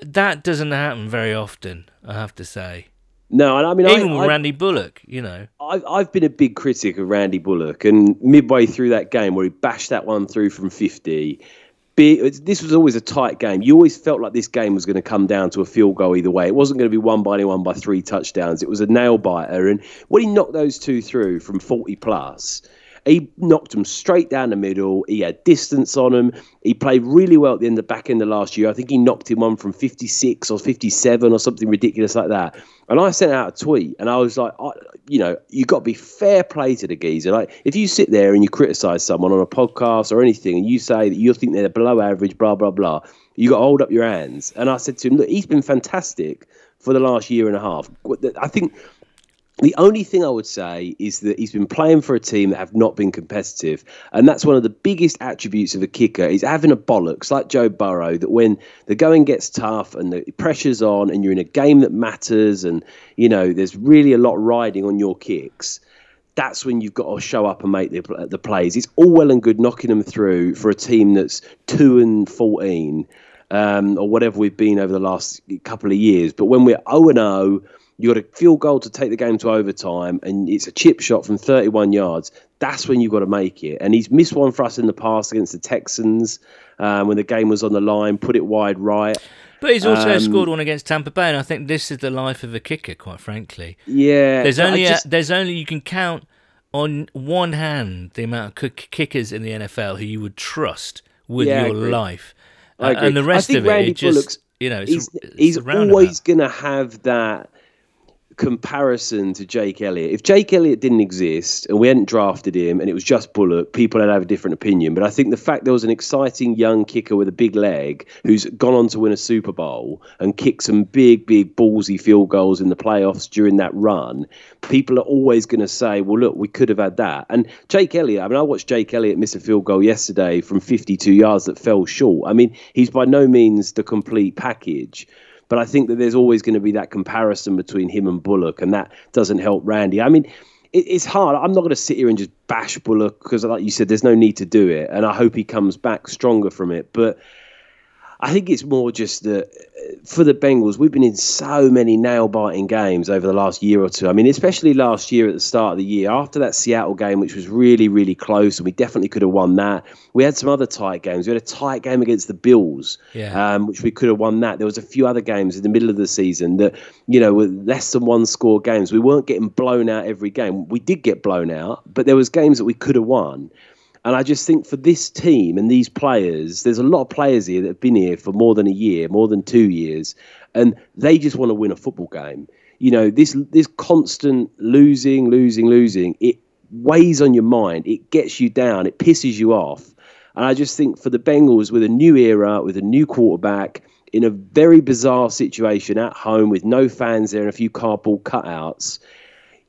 That doesn't happen very often. I have to say, No, and I mean, even I, with I, Randy Bullock, you know. I've, I've been a big critic of Randy Bullock, and midway through that game where he bashed that one through from 50, this was always a tight game. You always felt like this game was going to come down to a field goal either way. It wasn't going to be won by anyone by three touchdowns. It was a nail biter. And when he knocked those two through from 40 plus, he knocked them straight down the middle. He had distance on him. He played really well at the end of the back end of last year. I think he knocked him one from 56 or 57 or something ridiculous like that. And I sent out a tweet and I was like, I, you know, you got to be fair play to the geezer. Like, if you sit there and you criticize someone on a podcast or anything and you say that you think they're below average, blah, blah, blah, you got to hold up your hands. And I said to him, look, he's been fantastic for the last year and a half. I think the only thing I would say is that he's been playing for a team that have not been competitive, and that's one of the biggest attributes of a kicker is having a bollocks like Joe Burrow. That when the going gets tough and the pressure's on, and you're in a game that matters, and you know there's really a lot riding on your kicks. That's when you've got to show up and make the, the plays. It's all well and good knocking them through for a team that's two and fourteen, um, or whatever we've been over the last couple of years. But when we're zero and zero you got a field goal to take the game to overtime, and it's a chip shot from 31 yards. That's when you've got to make it. And he's missed one for us in the past against the Texans um, when the game was on the line, put it wide right. But he's also Um, scored one against Tampa Bay, and I think this is the life of a kicker. Quite frankly, Yeah, there's only just- a, there's only you can count on one hand the amount of kickers in the NFL who you would trust with Yeah, your life, Uh, and the rest of it, it just you know, he's it's he's always going to have that comparison to Jake Elliott. If Jake Elliott didn't exist and we hadn't drafted him and it was just Bullock, people would have a different opinion. But I think the fact there was an exciting young kicker with a big leg who's gone on to win a Super Bowl and kick some big, big ballsy field goals in the playoffs during that run, people are always going to say, well, look, we could have had that. And Jake Elliott, I mean, I watched Jake Elliott miss a field goal yesterday from 52 yards that fell short. I mean, he's by no means the complete package. But I think that there's always going to be that comparison between him and Bullock, and that doesn't help Randy. I mean, it, it's hard. I'm not going to sit here and just bash Bullock because, like you said, there's no need to do it, and I hope he comes back stronger from it. But I think it's more just that uh, for the Bengals, we've been in so many nail biting games over the last year or two. I mean, especially last year at the start of the year, after that Seattle game, which was really, really close, and we definitely could have won that. We had some other tight games. We had a tight game against the Bills, Yeah. um, which we could have won that. There was a few other games in the middle of the season that, you know, were less than one score games. We weren't getting blown out every game. We did get blown out, but there was games that we could have won. And I just think for this team and these players, there's a lot of players here that have been here for more than a year, more than two years, and they just want to win a football game. You know, this this constant losing, losing, losing, it weighs on your mind. It gets you down. It pisses you off. And I just think for the Bengals, with a new era, with a new quarterback, in a very bizarre situation at home with no fans there and a few cardboard cutouts,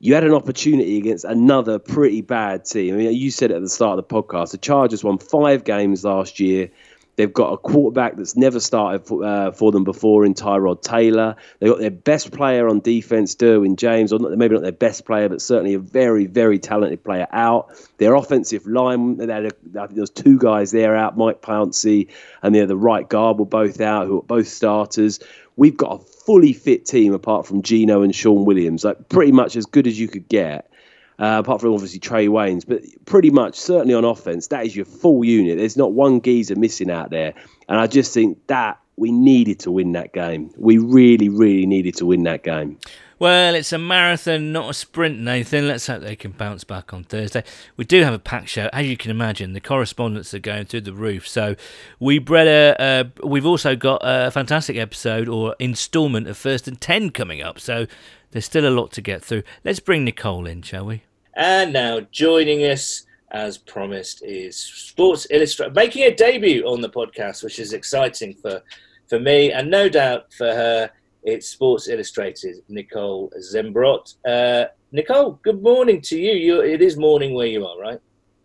you had an opportunity against another pretty bad team. I mean, you said it at the start of the podcast. The Chargers won five games last year. They've got a quarterback that's never started for, uh, for them before in Tyrod Taylor. They've got their best player on defense, Derwin James, or not, maybe not their best player, but certainly a very, very talented player out. Their offensive line, they had a, I think there was two guys there out, Mike Pouncey and the other right guard were both out, who are both starters. We've got a fully fit team apart from Geno and Shawn Williams, like pretty much as good as you could get. uh, apart from obviously Trae Waynes. But pretty much, certainly on offense, that is your full unit. There's not one geezer missing out there. And I just think that we needed to win that game. We really, really needed to win that game. Well, it's a marathon, not a sprint, Nathan. Let's hope they can bounce back on Thursday. We do have a packed show, as you can imagine. The correspondents are going through the roof. So we bred a. Uh, we've also got a fantastic episode or instalment of First and Ten coming up. So there's still a lot to get through. Let's bring Nicole in, shall we? And now joining us, as promised, is Sports Illustrated, making a debut on the podcast, which is exciting for for me and no doubt for her. It's Sports Illustrated, Nicole Zimbrot. Uh, Nicole, good morning to you. you. It is morning where you are, right?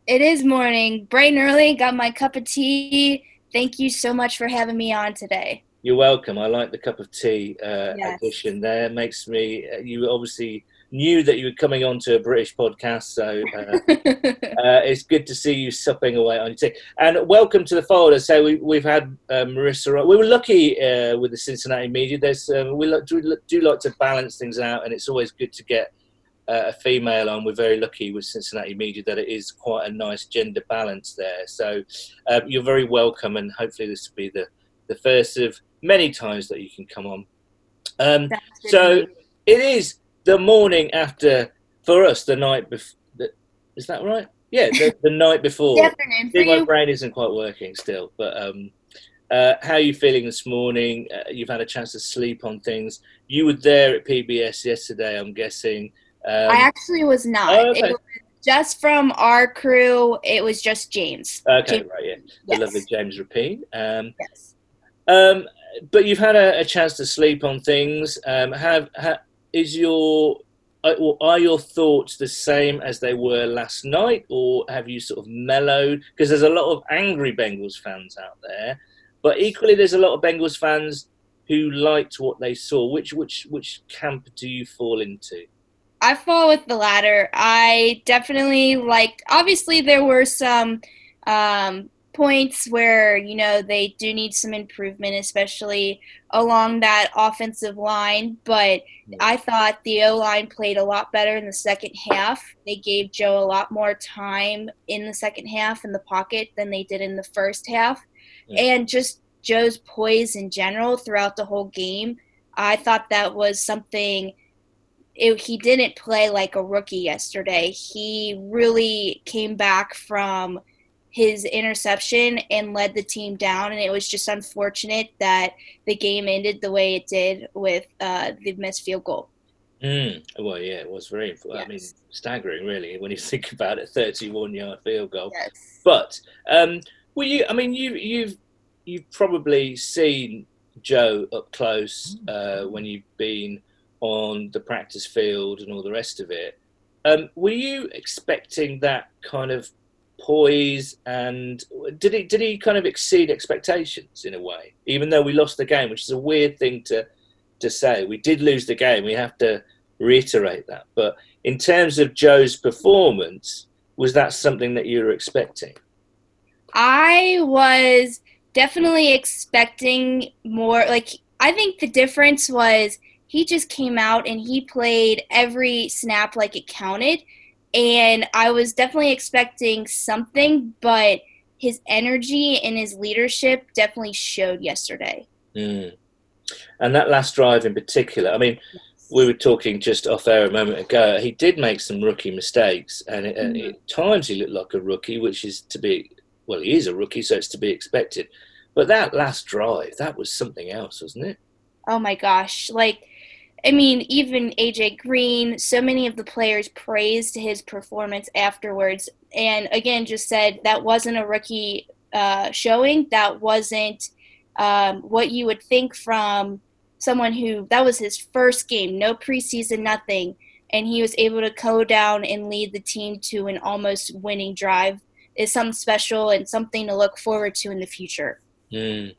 It is morning. Bright and early, got my cup of tea. Thank you so much for having me on today. You're welcome. I like the cup of tea uh, yes. addition there. It makes me, uh, you obviously knew that you were coming on to a British podcast, so uh, uh, it's good to see you supping away on your tea. And welcome to the fold. As I say, we, have had uh, Marissa. We were lucky uh, with the Cincinnati media. There's um, we do, do, like to balance things out, and it's always good to get uh, a female on. We're very lucky with Cincinnati media that it is quite a nice gender balance there. So um, you're very welcome, and hopefully this will be the the first of many times that you can come on. Um, so it is the morning after for us the night before. Is that right? Yeah, the, (laughs) the night before. the afternoon my you. brain isn't quite working still, but um, uh, how are you feeling this morning? Uh, you've had a chance to sleep on things. You were there at PBS yesterday, I'm guessing. Um, I actually was not. Oh, okay. It was just from our crew. It was just James. Okay, James. right, yeah, the yes. lovely James Rapien. Um, yes. Um, but you've had a, a, chance to sleep on things. Um, have, have is your uh, are your thoughts the same as they were last night, or have you sort of mellowed? Because there's a lot of angry Bengals fans out there, but equally there's a lot of Bengals fans who liked what they saw. Which which which camp do you fall into? I fall with the latter. I definitely liked. Obviously, there were some um, points where you know they do need some improvement, especially along that offensive line. But I thought the O line played a lot better in the second half. They gave Joe a lot more time in the second half in the pocket than they did in the first half, yeah. and just Joe's poise in general throughout the whole game. I thought that was something. It, he didn't play like a rookie yesterday. He really came back from his interception and led the team down. And it was just unfortunate that the game ended the way it did with uh, the missed field goal. Mm. Well, yeah, it was very, yes. I mean, staggering, really, when you (laughs) think about it 31 yard field goal. Yes. But, um, were you, I mean, you, you've, you've probably seen Joe up close uh, when you've been on the practice field and all the rest of it. Um, were you expecting that kind of poise and did he did he kind of exceed expectations in a way even though we lost the game which is a weird thing to to say. We did lose the game we have to reiterate that. But in terms of Joe's performance was that something that you were expecting? I was definitely expecting more like I think the difference was he just came out and he played every snap like it counted and I was definitely expecting something, but his energy and his leadership definitely showed yesterday. Mm. And that last drive in particular, I mean, we were talking just off air a moment ago. He did make some rookie mistakes, and, it, mm-hmm. and at times he looked like a rookie, which is to be well, he is a rookie, so it's to be expected. But that last drive, that was something else, wasn't it? Oh my gosh! Like I mean, even AJ Green, so many of the players praised his performance afterwards. And again, just said that wasn't a rookie uh, showing. That wasn't um, what you would think from someone who that was his first game, no preseason, nothing. And he was able to go down and lead the team to an almost winning drive is something special and something to look forward to in the future. Mm.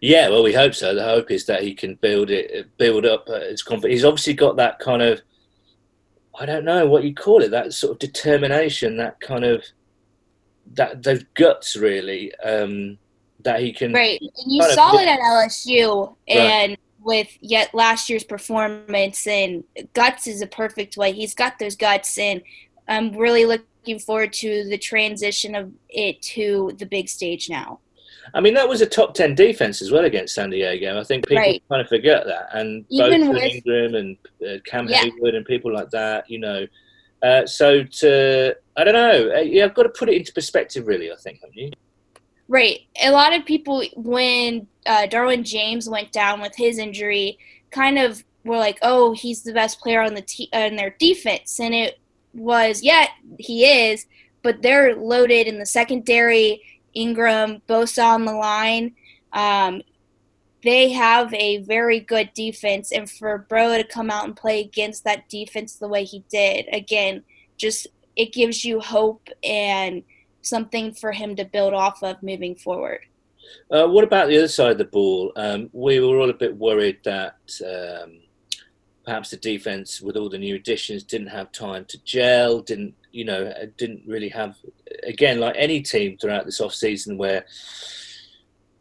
Yeah, well, we hope so. The hope is that he can build it, build up his confidence. He's obviously got that kind of, I don't know what you call it, that sort of determination, that kind of, that those guts really, um, that he can. Right, and you saw of, it at LSU, and right. with yet last year's performance, and guts is a perfect way. He's got those guts, and I'm really looking forward to the transition of it to the big stage now. I mean, that was a top 10 defense as well against San Diego. I think people Right. kind of forget that. And Even both with- Ingram and uh, Cam Yeah. Hayward and people like that, you know. Uh, so to, I don't know, uh, yeah, I've got to put it into perspective, really, I think, haven't you? Right. A lot of people, when uh, Derwin James went down with his injury, kind of were like, "Oh, he's the best player on the te- on their defense," and it was, yeah, he is, but they're loaded in the secondary. Ingram, Bosa on the line. Um, they have a very good defense, and for Burrow to come out and play against that defense the way he did, again, just it gives you hope and something for him to build off of moving forward. Uh, what about the other side of the ball? Um, we were all a bit worried that um, perhaps the defense, with all the new additions, didn't have time to gel. Didn't you know? uh, Didn't really have again like any team throughout this off season where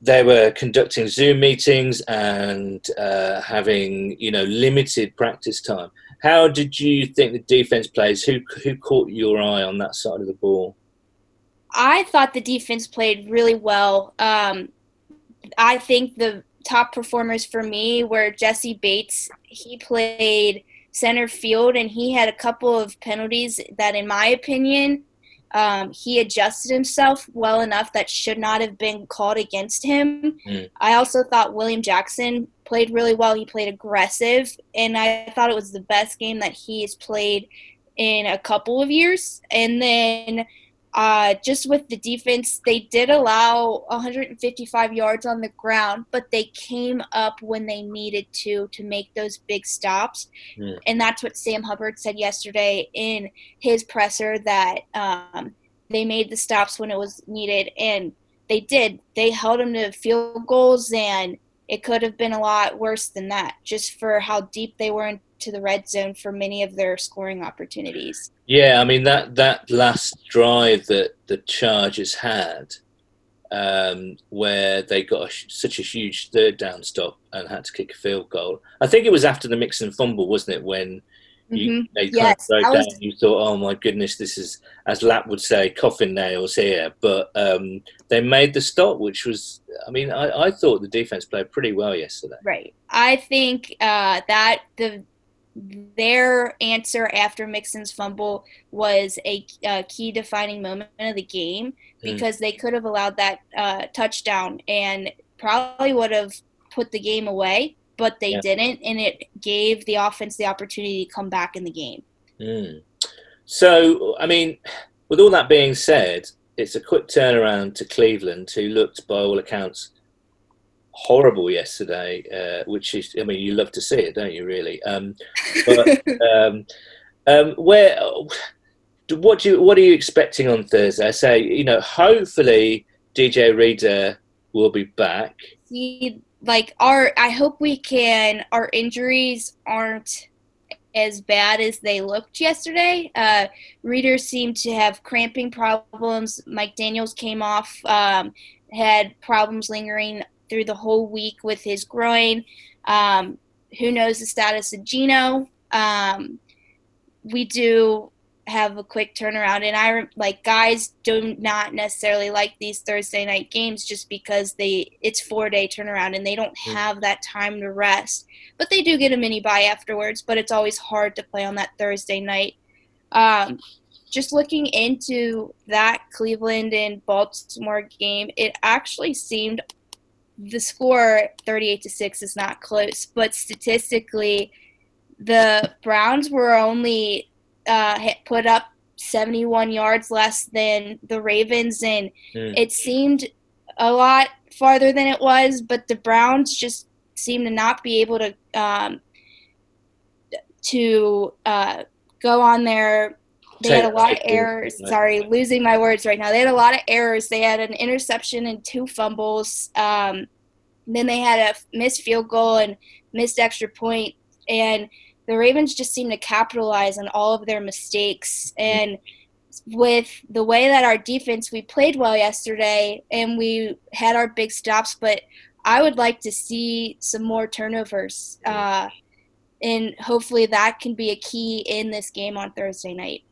they were conducting Zoom meetings and uh, having you know limited practice time. How did you think the defense plays? Who who caught your eye on that side of the ball? I thought the defense played really well. Um, I think the top performers for me were Jessie Bates. He played center field and he had a couple of penalties that, in my opinion, um, he adjusted himself well enough that should not have been called against him. Mm. I also thought William Jackson played really well. He played aggressive, and I thought it was the best game that he has played in a couple of years. And then uh, just with the defense, they did allow 155 yards on the ground, but they came up when they needed to to make those big stops. Hmm. And that's what Sam Hubbard said yesterday in his presser that um, they made the stops when it was needed, and they did. They held them to field goals, and it could have been a lot worse than that, just for how deep they were into the red zone for many of their scoring opportunities. Yeah, I mean that that last drive that the Chargers had, um, where they got a, such a huge third down stop and had to kick a field goal. I think it was after the Mixon fumble, wasn't it? When you Mhm. they kind of that down, was- you thought, "Oh my goodness, this is," as Lap would say, "coffin nails here." But um, they made the stop, which was, I mean, I, I thought the defense played pretty well yesterday. Right. I think uh, that the their answer after Mixon's fumble was a, uh key defining moment of the game Mm. because they could have allowed that uh, touchdown and probably would have put the game away, but they Yeah. didn't, and it gave the offense the opportunity to come back in the game. Mm. So, I mean, with all that being said, it's a quick turnaround to Cleveland, who looked, by all accounts, horrible yesterday. Uh, which is, I mean, you love to see it, don't you? Really. Um, but (laughs) um, um, where, what do you, what are you expecting on Thursday? I say, you know, hopefully DJ Reader will be back. see like our I hope we can our injuries aren't as bad as they looked yesterday. Uh, readers seem to have cramping problems. Mike Daniels came off, um, had problems lingering through the whole week with his groin. Um, who knows the status of Geno? Um, we do have a quick turnaround, and I like guys do not necessarily like these Thursday night games just because they it's four day turnaround and they don't have that time to rest. But they do get a mini bye afterwards. But it's always hard to play on that Thursday night. Um, just looking into that Cleveland and Baltimore game, it actually seemed the score 38 to 6 is not close, but statistically, the Browns were only uh, hit- put up 71 yards less than the Ravens, and Mm. it seemed a lot farther than it was, but the Browns just seemed to not be able to um, to uh, go on their they had a lot of errors. Sorry, losing my words right now. They had a lot of errors. They had an interception and two fumbles. Um, then they had a missed field goal and missed extra point. And the Ravens just seemed to capitalize on all of their mistakes. And with the way that our defense, we played well yesterday and we had our big stops, but I would like to see some more turnovers. Uh, and hopefully that can be a key in this game on Thursday night.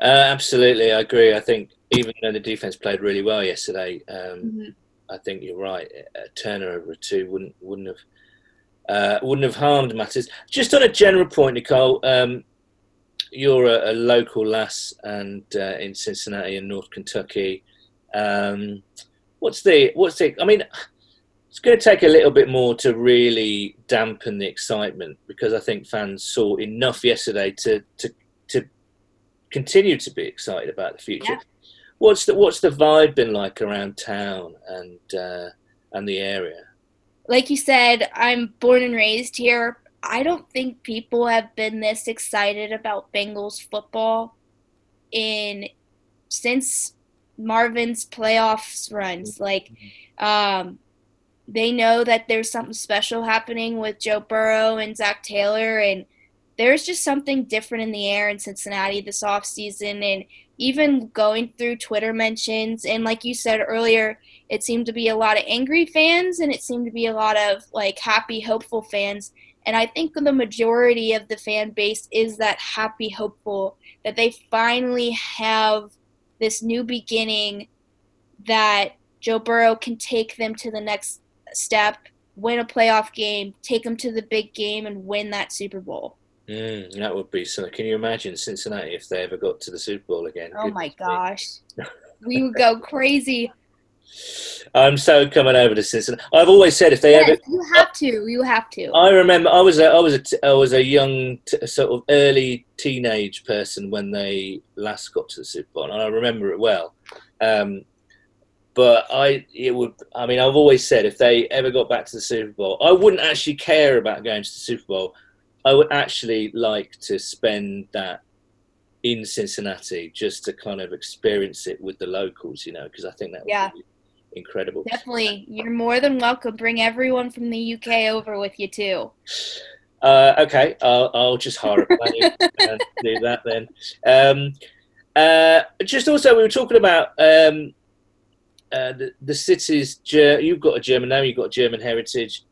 Uh, absolutely, I agree. I think even though the defense played really well yesterday, um, Mhm. I think you're right. A turner over a two wouldn't wouldn't have uh, wouldn't have harmed matters. Just on a general point, Nicole, um, you're a, a local lass and uh, in Cincinnati and North Kentucky. Um, what's the what's the? I mean, it's going to take a little bit more to really dampen the excitement because I think fans saw enough yesterday to to continue to be excited about the future. Yeah. What's the what's the vibe been like around town and uh, and the area? like you said, I'm born and raised here. I don't think people have been this excited about Bengals football in since Marvin's playoffs runs. Like, um, they know that there's something special happening with Joe Burrow and Zac Taylor, and there's just something different in the air in Cincinnati this offseason. And even going through Twitter mentions, and like you said earlier, it seemed to be a lot of angry fans and it seemed to be a lot of like happy hopeful fans and i think the majority of the fan base is that happy hopeful that they finally have this new beginning that joe burrow can take them to the next step win a playoff game take them to the big game and win that super bowl Mm, that would be something. Can you imagine Cincinnati if they ever got to the Super Bowl again? oh my Goodness gosh we would go crazy (laughs) I'm so coming over to Cincinnati. I've always said if they yes, ever. you have to you have to I remember I was a I was a t- I was a young t- sort of early teenage person when they last got to the Super Bowl, and I remember it well. Um, but I it would I mean I've always said if they ever got back to the Super Bowl, I wouldn't actually care about going to the Super Bowl. I would actually like to spend that in Cincinnati just to kind of experience it with the locals, you know, because I think that would Yeah. be incredible. Definitely. You're more than welcome. Bring everyone from the UK over with you too. Uh, okay, I'll, I'll just hire a (laughs) plane and do that then. Um, uh, just also, we were talking about um, uh, the, the city's. Ger- you've got a German name. You've got German heritage.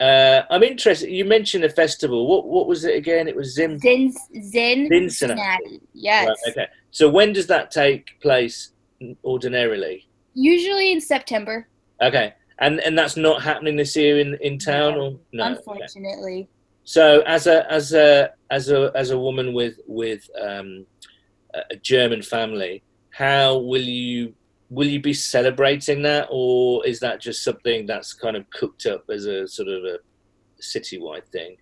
Uh, I'm interested. You mentioned a festival. What what was it again? It was Zim. Zin, Zin, Cincinnati. Yes. Right, okay. So when does that take place ordinarily? Usually in September, Okay, and and that's not happening this year in, in town, or no? Okay. unfortunately. So as a as a as a as a woman with with um, a German family, how will you will you be celebrating that, or is that just something that's kind of cooked up as a sort of a citywide thing?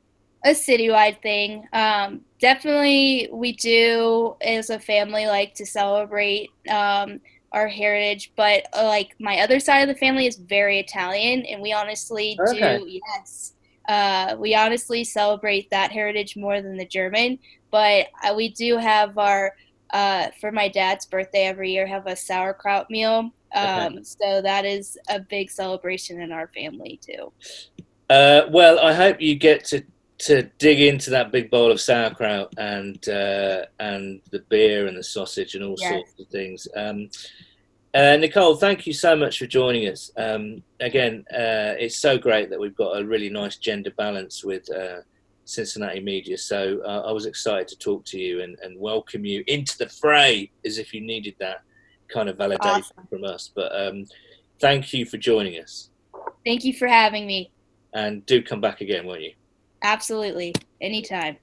A citywide thing. Um, definitely, we do as a family like to celebrate um, our heritage, but uh, like my other side of the family is very Italian, and we honestly Okay. do, yes. Uh, we honestly celebrate that heritage more than the German, but uh, we do have our uh, for my dad's birthday every year have a sauerkraut meal. Um, So that is a big celebration in our family too. Uh, well, I hope you get to to dig into that big bowl of sauerkraut and uh, and the beer and the sausage and all Yes. sorts of things. Um, uh, Nicole, thank you so much for joining us. Um, again, uh, it's so great that we've got a really nice gender balance with uh, Cincinnati media. So uh, I was excited to talk to you and, and welcome you into the fray as if you needed that kind of validation Awesome. from us. But um, thank you for joining us. Thank you for having me. And do come back again, won't you? Absolutely. Anytime.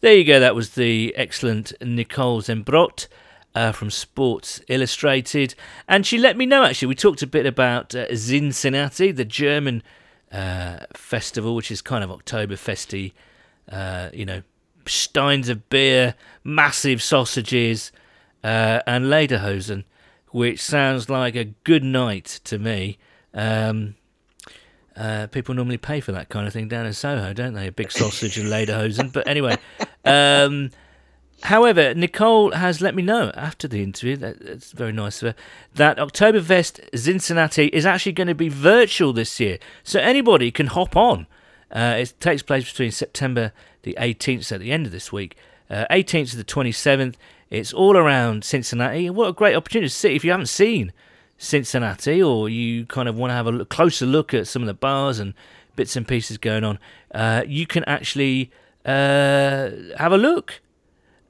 There you go. That was the excellent Nicole Zembrot uh, from Sports Illustrated, and she let me know. Actually, we talked a bit about uh, Cincinnati, the German uh, festival, which is kind of Oktoberfesty. Uh, you know, steins of beer, massive sausages, uh, and lederhosen, which sounds like a good night to me. Um, uh, people normally pay for that kind of thing down in Soho, don't they? A big sausage and lederhosen. But anyway, (laughs) um, however, Nicole has let me know after the interview, that, that's very nice of her, that Oktoberfest Cincinnati is actually going to be virtual this year. So anybody can hop on. Uh, it takes place between September the 18th, so at the end of this week, uh, 18th to the 27th. It's all around Cincinnati. What a great opportunity to see if you haven't seen Cincinnati, or you kind of want to have a look, closer look at some of the bars and bits and pieces going on, uh, you can actually uh, have a look.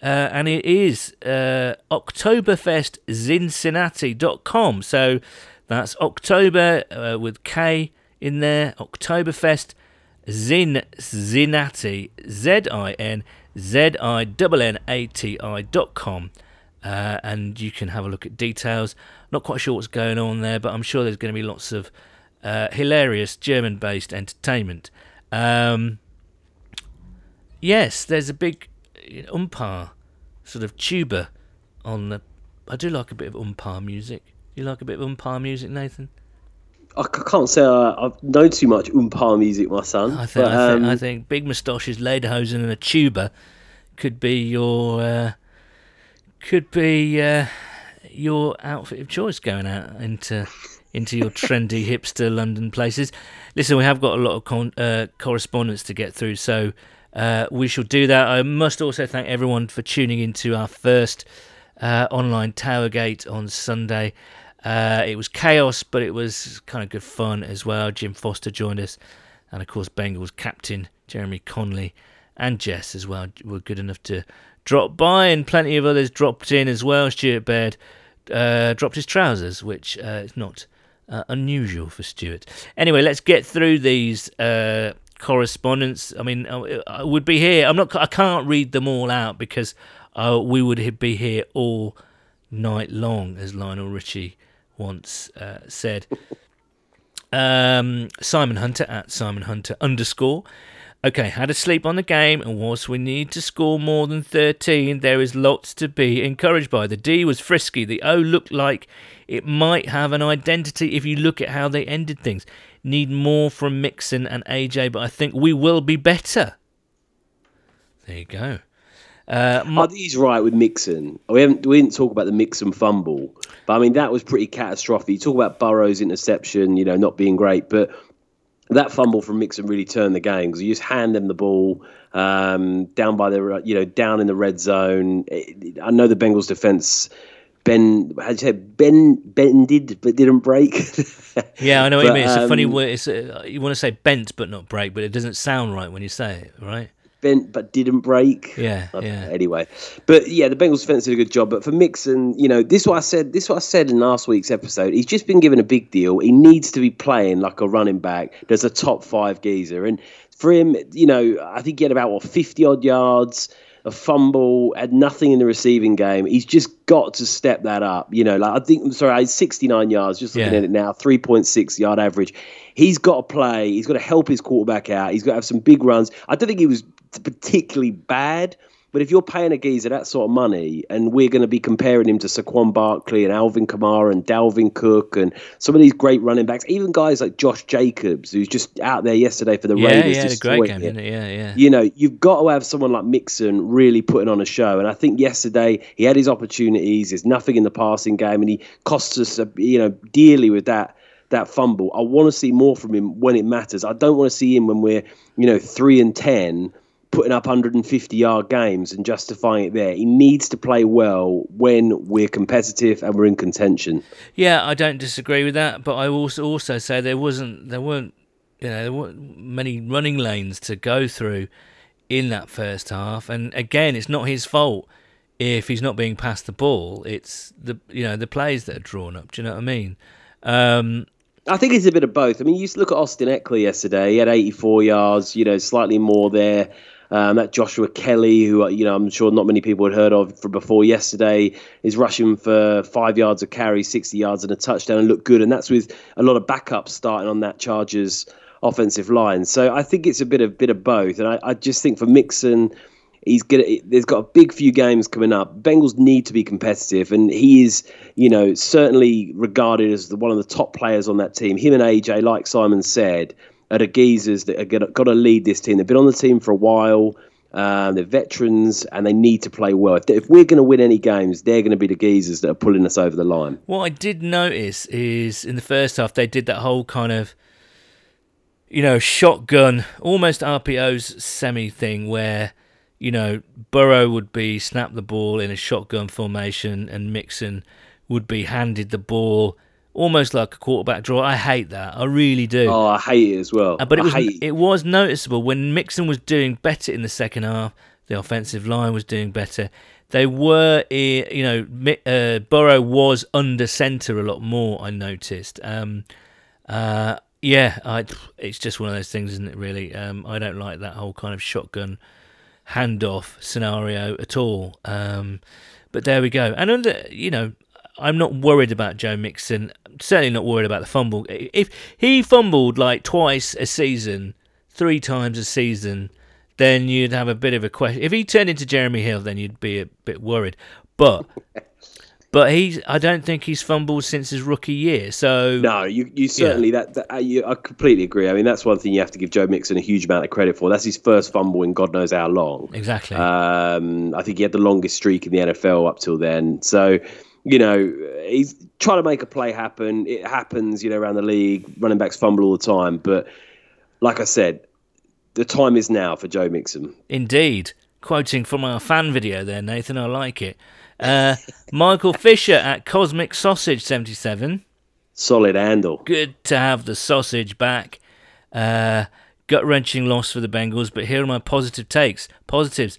Uh, and it is uh, oktoberfestzinzinnati.com. So that's October uh, with K in there. Oktoberfest Zin Zinnati Z I N Z I N N A T I dot com. Uh, and you can have a look at details. Not quite sure what's going on there, but I'm sure there's going to be lots of uh, hilarious German based entertainment. Um, yes, there's a big oompah, sort of tuba on the. I do like a bit of oompah music. You like a bit of oompah music, Nathan? I can't say I, I've known too much oompah music, my son. I think, but, I, think um, I think big moustaches, lederhosen, and a tuba could be your uh, could be uh, your outfit of choice going out into into your trendy (laughs) hipster London places. Listen, we have got a lot of con- uh, correspondence to get through, so uh, we shall do that. I must also thank everyone for tuning into our first uh, online Towergate on Sunday. Uh, it was chaos, but it was kind of good fun as well. Jim Foster joined us, and of course, Bengals captain Jeremy Conley and Jess as well were good enough to drop by, and plenty of others dropped in as well. Stuart Baird uh, dropped his trousers, which uh, is not uh, unusual for Stuart. Anyway, let's get through these uh, correspondence. I mean, I, I would be here. I'm not. I can't read them all out because uh, we would be here all night long, as Lionel Richie once uh, said. (laughs) Um, Simon Hunter at Simon Hunter underscore. Okay, had a sleep on the game, and whilst we need to score more than 13, there is lots to be encouraged by. The D was frisky. The O looked like it might have an identity if you look at how they ended things. Need more from Mixon and AJ, but I think we will be better. There you go. Uh, I think he's right with Mixon. We haven't we didn't talk about the Mixon fumble, but I mean that was pretty catastrophic. You talk about Burrow's interception, you know, not being great, but that fumble from Mixon really turned the game because you just hand them the ball um, down by the you know down in the red zone. I know the Bengals defense. Ben, how do you say Ben bended but didn't break? (laughs) yeah, I know what you mean. It's a funny um, word. It's a, you want to say bent but not break, but it doesn't sound right when you say it, right? bent but didn't break. Yeah, yeah. Anyway, but yeah, the Bengals defense did a good job. But for Mixon, you know, this is what I said. This is what I said in last week's episode. He's just been given a big deal. He needs to be playing like a running back. There's a top five geezer, and for him, you know, I think he had about what fifty odd yards. A fumble, had nothing in the receiving game. He's just got to step that up. You know, like I think, I'm sorry, I had 69 yards, just looking Yeah. at it now, 3.6 yard average. He's got to play. He's got to help his quarterback out. He's got to have some big runs. I don't think he was particularly bad, but if you're paying a geezer that sort of money, and we're going to be comparing him to Saquon Barkley and Alvin Kamara and Dalvin Cook and some of these great running backs, even guys like Josh Jacobs, who's just out there yesterday for the Yeah, Raiders, yeah, had a great destroying game, it? Yeah, yeah. you know, you've got to have someone like Mixon really putting on a show. And I think yesterday he had his opportunities. There's nothing in the passing game, and he costs us, uh, you know, dearly with that that fumble. I want to see more from him when it matters. I don't want to see him when we're, you know, three and ten, putting up 150 yard games and justifying it there. He needs to play well when we're competitive and we're in contention. Yeah, I don't disagree with that, but I also also say there wasn't there weren't you know there weren't many running lanes to go through in that first half, and again, it's not his fault if he's not being passed the ball. It's the you know the plays that are drawn up. Do you know what I mean? Um, I think it's a bit of both. I mean, you look at Austin Ekeler yesterday. He had 84 yards, you know, slightly more there. Um, that Joshua Kelley, who you know I'm sure not many people had heard of from before yesterday, is rushing for five yards of carry, 60 yards and a touchdown, and looked good. And that's with a lot of backups starting on that Chargers offensive line. So I think it's a bit of bit of both. And I, I just think for Mixon, he's gonna. There's got a big few games coming up. Bengals need to be competitive, and he is, you know, certainly regarded as the, one of the top players on that team. Him and AJ, like Simon said, are the geezers that are gonna, got to lead this team. They've been on the team for a while. Um, they're veterans, and they need to play well. If, if we're going to win any games, they're going to be the geezers that are pulling us over the line. What I did notice is in the first half they did that whole kind of you know shotgun almost RPO's semi thing where you know Burrow would be snap the ball in a shotgun formation and Mixon would be handed the ball almost like a quarterback draw. I hate that. I really do. Oh, I hate it as well. Uh, but it I was hate it was noticeable when Mixon was doing better in the second half. The offensive line was doing better. They were, you know, uh, Burrow was under centre a lot more. I noticed. Um, uh, yeah, I, it's just one of those things, isn't it? Really, um, I don't like that whole kind of shotgun handoff scenario at all. Um, but there we go. And under, you know, I'm not worried about Joe Mixon. certainly not worried about the fumble. If he fumbled like twice a season, three times a season, then you'd have a bit of a question. If he turned into Jeremy Hill, then you'd be a bit worried. But (laughs) but he's I don't think he's fumbled since his rookie year. So No, you, you certainly that, that uh, you, I completely agree. I mean, that's one thing you have to give Joe Mixon a huge amount of credit for. That's his first fumble in God knows how long. exactly. Um, I think he had the longest streak in the NFL up till then. So, you know, he's trying to make a play happen. It happens, you know, around the league. Running backs fumble all the time, but like I said, the time is now for Joe Mixon. Indeed. Quoting from our fan video there, Nathan, I like it. Uh, Michael Fisher at Cosmic Sausage 77. Solid handle. Good to have the sausage back. Uh, Gut wrenching loss for the Bengals, but here are my positive takes. Positives.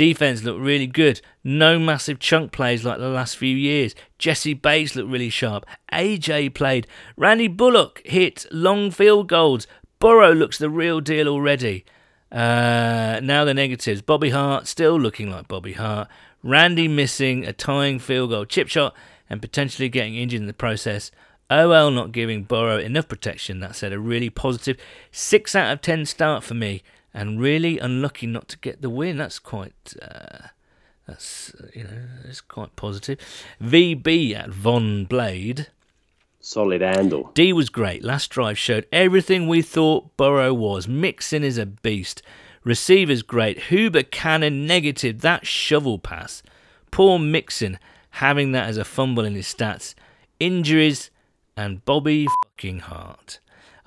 Defense looked really good. No massive chunk plays like the last few years. Jessie Bates looked really sharp. AJ played. Randy Bullock hit long field goals. Burrow looks the real deal already. Uh, now the negatives. Bobby Hart still looking like Bobby Hart. Randy missing a tying field goal chip shot and potentially getting injured in the process. OL not giving Burrow enough protection. That said, a really positive 6 out of 10 start for me. And really unlucky not to get the win. That's quite. Uh, that's you know that's quite positive. VB at Von Blade. Solid handle. D was great. Last drive showed everything we thought Burrow was. Mixon is a beast. Receivers great. Huber cannon negative. That shovel pass. Poor Mixon having that as a fumble in his stats. Injuries and Bobby fucking Hart.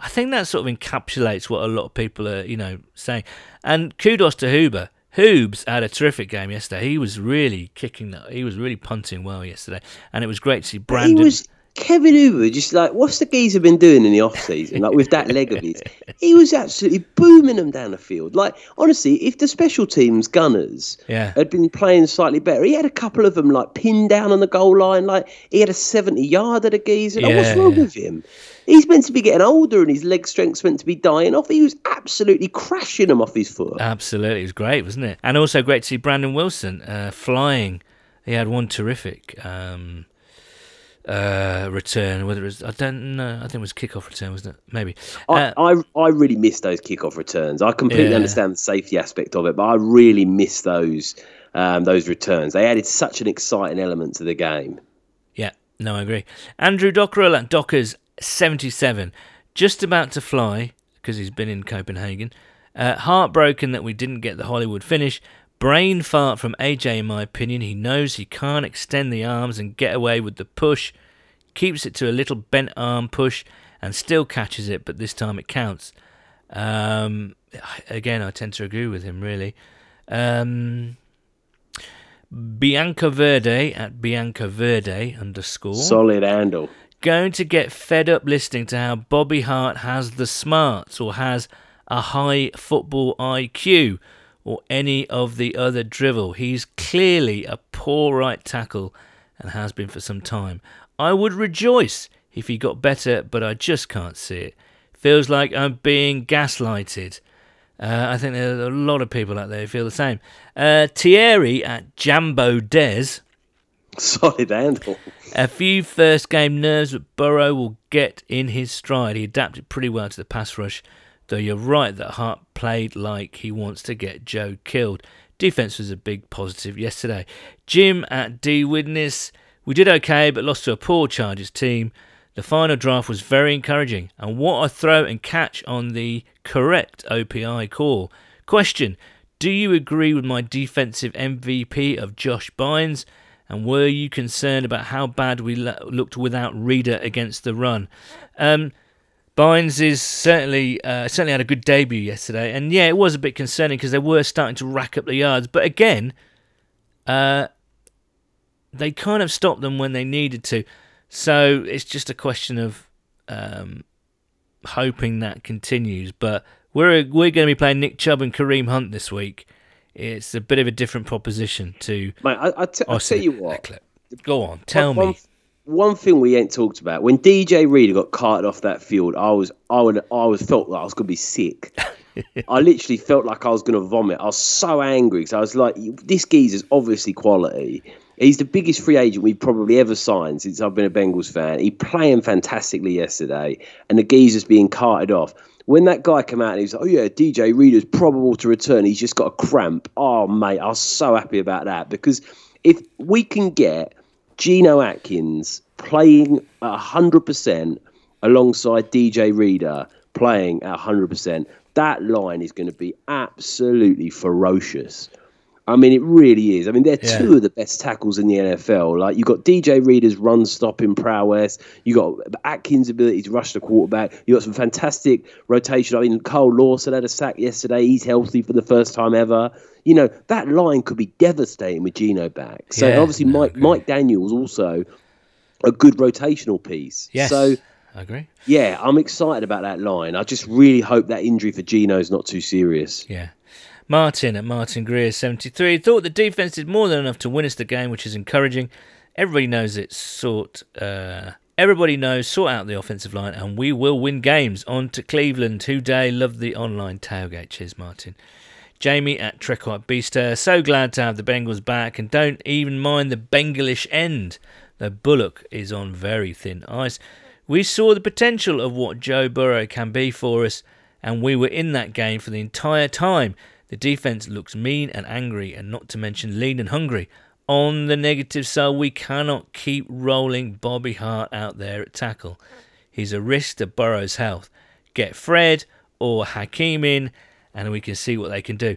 I think that sort of encapsulates what a lot of people are, you know, saying. And kudos to Huber. Hoobs had a terrific game yesterday. He was really kicking that. He was really punting well yesterday, and it was great to see Brandon. He was Kevin Huber, just like what's the geezer been doing in the off season? Like with that leg of his, (laughs) he was absolutely booming them down the field. Like honestly, if the special teams gunners Yeah. had been playing slightly better, he had a couple of them like pinned down on the goal line. Like he had a seventy yard at the geezer. Like, what's wrong yeah. with him? He's meant to be getting older and his leg strength's meant to be dying off. He was absolutely crashing them off his foot. Absolutely, it was great, wasn't it? And also great to see Brandon Wilson uh, flying. He had one terrific um, uh, return. Whether it was, I don't know. I think it was kickoff return, wasn't it? Maybe. I, Uh, I I really miss those kickoff returns. I completely Yeah. understand the safety aspect of it, but I really miss those um, those returns. They added such an exciting element to the game. Yeah, no, I agree. Andrew Dockrell at Dockers 77, just about to fly because he's been in Copenhagen. Uh, heartbroken that we didn't get the Hollywood finish. Brain fart from AJ, in my opinion. He knows he can't extend the arms and get away with the push. Keeps it to a little bent arm push and still catches it, but this time it counts. Um, again, I tend to agree with him, really. Um, Bianca Verde at Bianca Verde underscore Solid handle. Going to get fed up listening to how Bobby Hart has the smarts or has a high football IQ or any of the other drivel. He's clearly a poor right tackle and has been for some time. I would rejoice if he got better, but I just can't see it. Feels like I'm being gaslighted. Uh, I think there are a lot of people out there who feel the same. Uh, Thierry at Jambo Des. (laughs) Solid handle. A few first game nerves, but Burrow will get in his stride. He adapted pretty well to the pass rush, though you're right that Hart played like he wants to get Joe killed. Defense was a big positive yesterday. Jim at D Witness, we did okay, but lost to a poor Chargers team. The final draft was very encouraging, and what a throw and catch on the correct OPI call. Question Do you agree with my defensive MVP of Josh Bynes? And were you concerned about how bad we lo- looked without Reader against the run? Um, Bynes is certainly uh, certainly had a good debut yesterday, and yeah, it was a bit concerning because they were starting to rack up the yards. But again, uh, they kind of stopped them when they needed to. So it's just a question of um, hoping that continues. But we're we're going to be playing Nick Chubb and Kareem Hunt this week it's a bit of a different proposition to. Mate, I, I, t- I tell you what. Go on, tell one, me. One thing we ain't talked about when DJ Reader got carted off that field, I was I would I was felt like I was gonna be sick. (laughs) I literally felt like I was gonna vomit. I was so angry because I was like, this geezer's obviously quality. He's the biggest free agent we've probably ever signed since I've been a Bengals fan. He playing fantastically yesterday, and the geezer's being carted off. When that guy came out and he was like, "Oh yeah, DJ Reader's probable to return. He's just got a cramp." Oh mate, I was so happy about that because if we can get Geno Atkins playing at 100% alongside DJ Reader playing at 100%, that line is going to be absolutely ferocious. I mean, it really is. I mean, they're Yeah. two of the best tackles in the NFL. Like you've got DJ Reader's run stopping prowess, you got Atkins' ability to rush the quarterback. You got some fantastic rotation. I mean, Carl Lawson had a sack yesterday. He's healthy for the first time ever. You know that line could be devastating with Geno back. So Yeah, obviously, no, Mike. Mike Daniels also a good rotational piece. Yes, So I agree. yeah, I'm excited about that line. I just really hope that injury for Geno is not too serious. Yeah. Martin at Martin Greer 73 thought the defense did more than enough to win us the game, which is encouraging. Everybody knows it's sort. Uh, everybody knows sort out the offensive line, and we will win games. On to Cleveland. Today, love the online tailgate. Cheers, Martin. Jamie at Trekot Beaster. So glad to have the Bengals back, and don't even mind the Bengalish end. Though Bullock is on very thin ice. We saw the potential of what Joe Burrow can be for us, and we were in that game for the entire time. The defense looks mean and angry, and not to mention lean and hungry. On the negative side, we cannot keep rolling Bobby Hart out there at tackle. He's a risk to Burrow's health. Get Fred or Hakeem in, and we can see what they can do.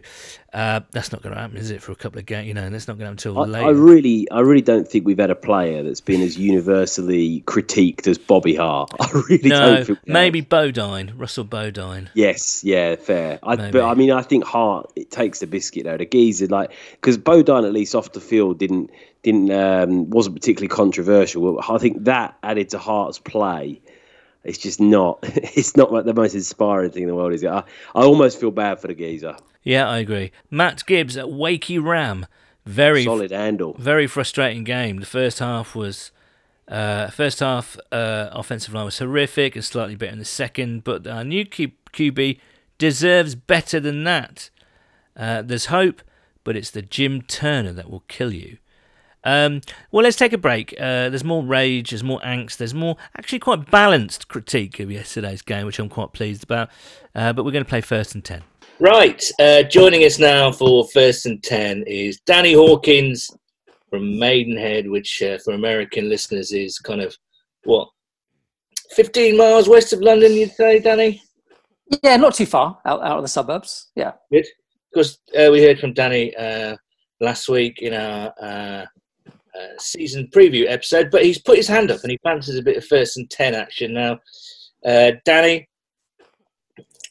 Uh, that's not going to happen, is it? For a couple of games, you know, and that's not going to happen until I, later. I really, I really don't think we've had a player that's been as universally critiqued as Bobby Hart. (laughs) I really no, don't think. we have. maybe Bodine, Russell Bodine. Yes, yeah, fair. I, but I mean, I think Hart it takes the biscuit though. The geezer like because Bodine at least off the field didn't didn't um, wasn't particularly controversial. I think that added to Hart's play. It's just not. (laughs) It's not like the most inspiring thing in the world, is it? I, I almost feel bad for the geezer. Yeah, I agree. Matt Gibbs at Wakey Ram. Very Solid handle. very frustrating game. The first half was uh, first half uh, offensive line was horrific and slightly better in the second, but our new Q- QB deserves better than that. Uh, there's hope, but it's the Jim Turner that will kill you. Um, well, let's take a break. Uh, there's more rage, there's more angst, there's more actually quite balanced critique of yesterday's game, which I'm quite pleased about. Uh, but we're going to play first and ten. Right, uh, joining us now for first and ten is Danny Hawkins from Maidenhead, which uh, for American listeners is kind of what 15 miles west of London, you'd say, Danny? Yeah, not too far out, out of the suburbs. Yeah. Good. Because uh, we heard from Danny uh, last week in our uh, uh, season preview episode, but he's put his hand up and he fancies a bit of first and 10 action now. Uh, Danny,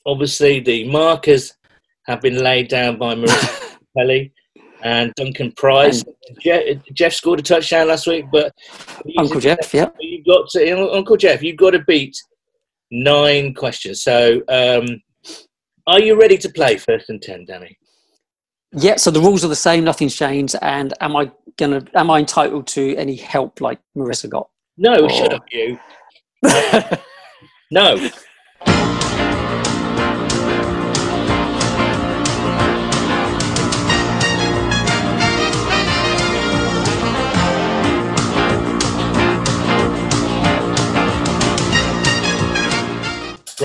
obviously the markers have been laid down by Marissa (laughs) Kelly and Duncan Price. Jeff, Jeff scored a touchdown last week, but Uncle Jeff, yeah. you've got to, Uncle Jeff, you've got to beat nine questions. So, um, are you ready to play first and ten, Danny? Yeah, so the rules are the same, nothing's changed. And am I gonna am I entitled to any help like Marissa got? No, Oh. shut up, you. (laughs) No.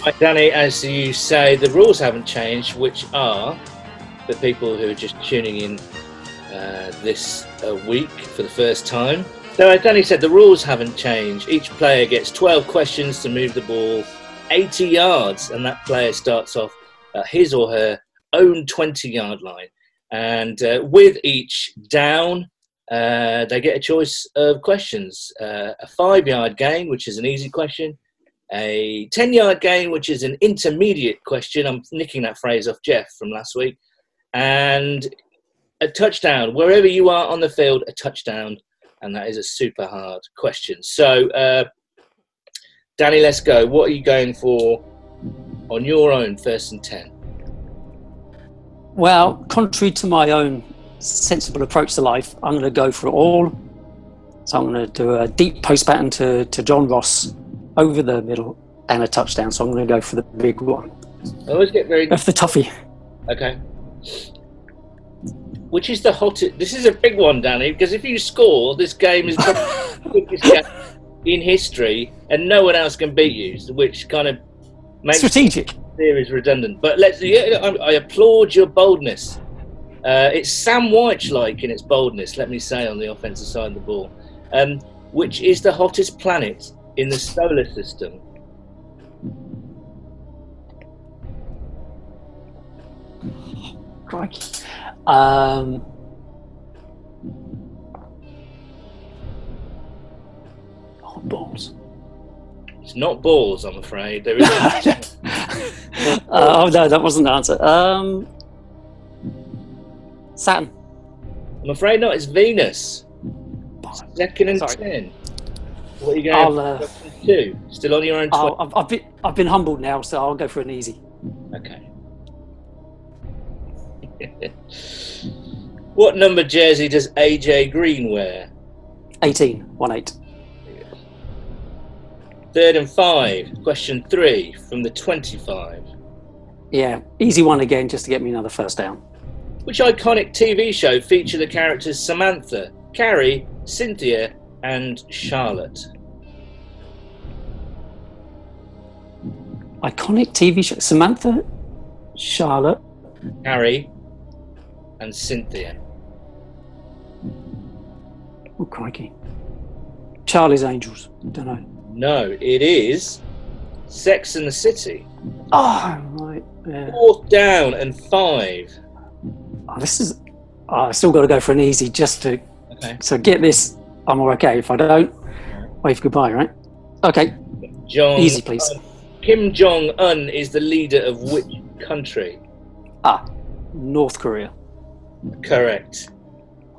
Right, Danny, as you say, the rules haven't changed, which are for people who are just tuning in uh, this uh, week for the first time. So, as Danny said, the rules haven't changed. Each player gets 12 questions to move the ball 80 yards, and that player starts off at his or her own 20 yard line. And uh, with each down, uh, they get a choice of questions uh, a five yard gain, which is an easy question, a 10 yard gain, which is an intermediate question. I'm nicking that phrase off Jeff from last week. And a touchdown, wherever you are on the field, a touchdown. And that is a super hard question. So, uh, Danny, let's go. What are you going for on your own first and 10? Well, contrary to my own sensible approach to life, I'm going to go for it all. So I'm going to do a deep post pattern to, to John Ross over the middle and a touchdown. So I'm going to go for the big one. I always get very for the toughie. Okay. Which is the hottest? This is a big one, Danny, because if you score, this game is probably the (laughs) quickest game in history, and no one else can beat you. Which kind of makes Strategic. theory series redundant. But let's. Yeah, I, I applaud your boldness. Uh, it's Sam Wyche-like in its boldness. Let me say on the offensive side of the ball. Um, which is the hottest planet in the solar system? Crikey. Um, oh, balls. It's not balls, I'm afraid. There is. (laughs) (laughs) oh, no, that wasn't the answer. Um, Saturn. I'm afraid not. It's Venus. Second and Sorry. ten. What are you going to uh? Two. Still on your own. I've, I've, been, I've been humbled now, so I'll go for an easy. okay. (laughs) what number jersey does AJ Green wear? 18, 1 8. Third and five. Question three from the twenty-five. Yeah, easy one again just to get me another first down. Which iconic TV show featured the characters Samantha, Carrie, Cynthia, and Charlotte? Iconic TV show. Samantha, Charlotte. Carrie and Cynthia. Oh, crikey. Charlie's Angels. Don't know. No, it is Sex and the City. Oh, right. Yeah. Fourth down and five. Oh, this is. Oh, I still got to go for an easy just to. Okay. So get this. I'm all okay. If I don't, wave goodbye, right? Okay, Jong easy, please. Kim Jong Un is the leader of which country? Ah, North Korea. Correct.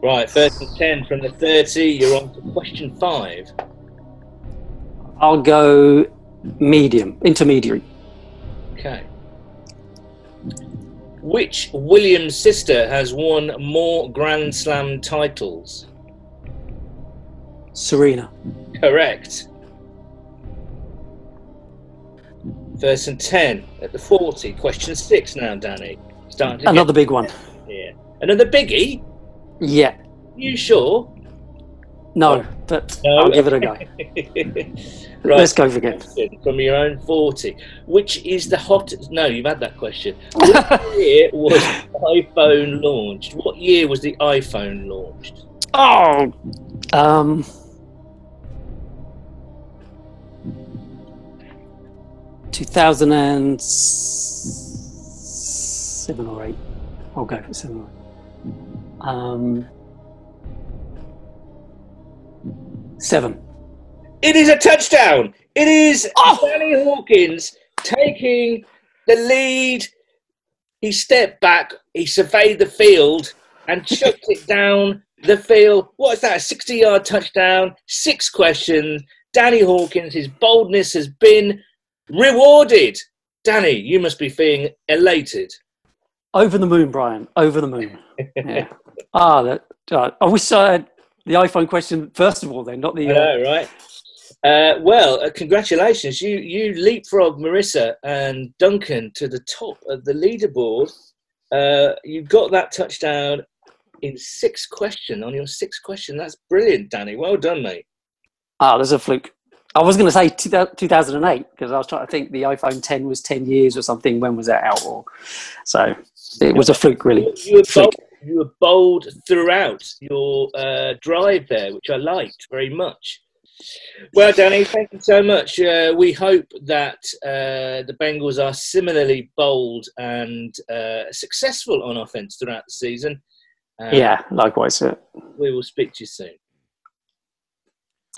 Right, first and ten from the thirty. You're on to question five. I'll go medium, intermediary. Okay. Which Williams sister has won more Grand Slam titles? Serena. Correct. First and ten at the forty. Question six now, Danny. Starting Another big one. get here. Another biggie. Yeah. You sure? No, but No. I'll give it a go. (laughs) right. Let's go for again. from your own 40. Which is the hottest? No, you've had that question. (laughs) What year was iPhone launched? What year was the iPhone launched? Oh, um, two thousand and seven or eight. I'll go for seven or eight. Um, seven. It is a touchdown. It is Oh! Danny Hawkins taking the lead. He stepped back, he surveyed the field and chucked it down the field. What's that? A 60 yard touchdown, six questions. Danny Hawkins, his boldness has been rewarded. Danny, you must be feeling elated. Over the moon, Brian. Over the moon. Yeah. (laughs) ah, that. Uh, I wish I had the iPhone question first of all. Then, not the. Uh, know, right? Uh, well, uh, congratulations. You you leapfrog Marissa and Duncan to the top of the leaderboard. Uh, you got that touchdown in six question on your sixth question. That's brilliant, Danny. Well done, mate. Ah, there's a fluke. I was going to say 2008 because I was trying to think the iPhone 10 was 10 years or something. When was that out? Or so it was a fluke, really. You were Fluke. bold, you were bold throughout your uh, drive there, which I liked very much. Well, Danny, thank you so much. Uh, we hope that uh, the Bengals are similarly bold and uh, successful on offense throughout the season. Uh, Yeah, likewise. Yeah. We will speak to you soon.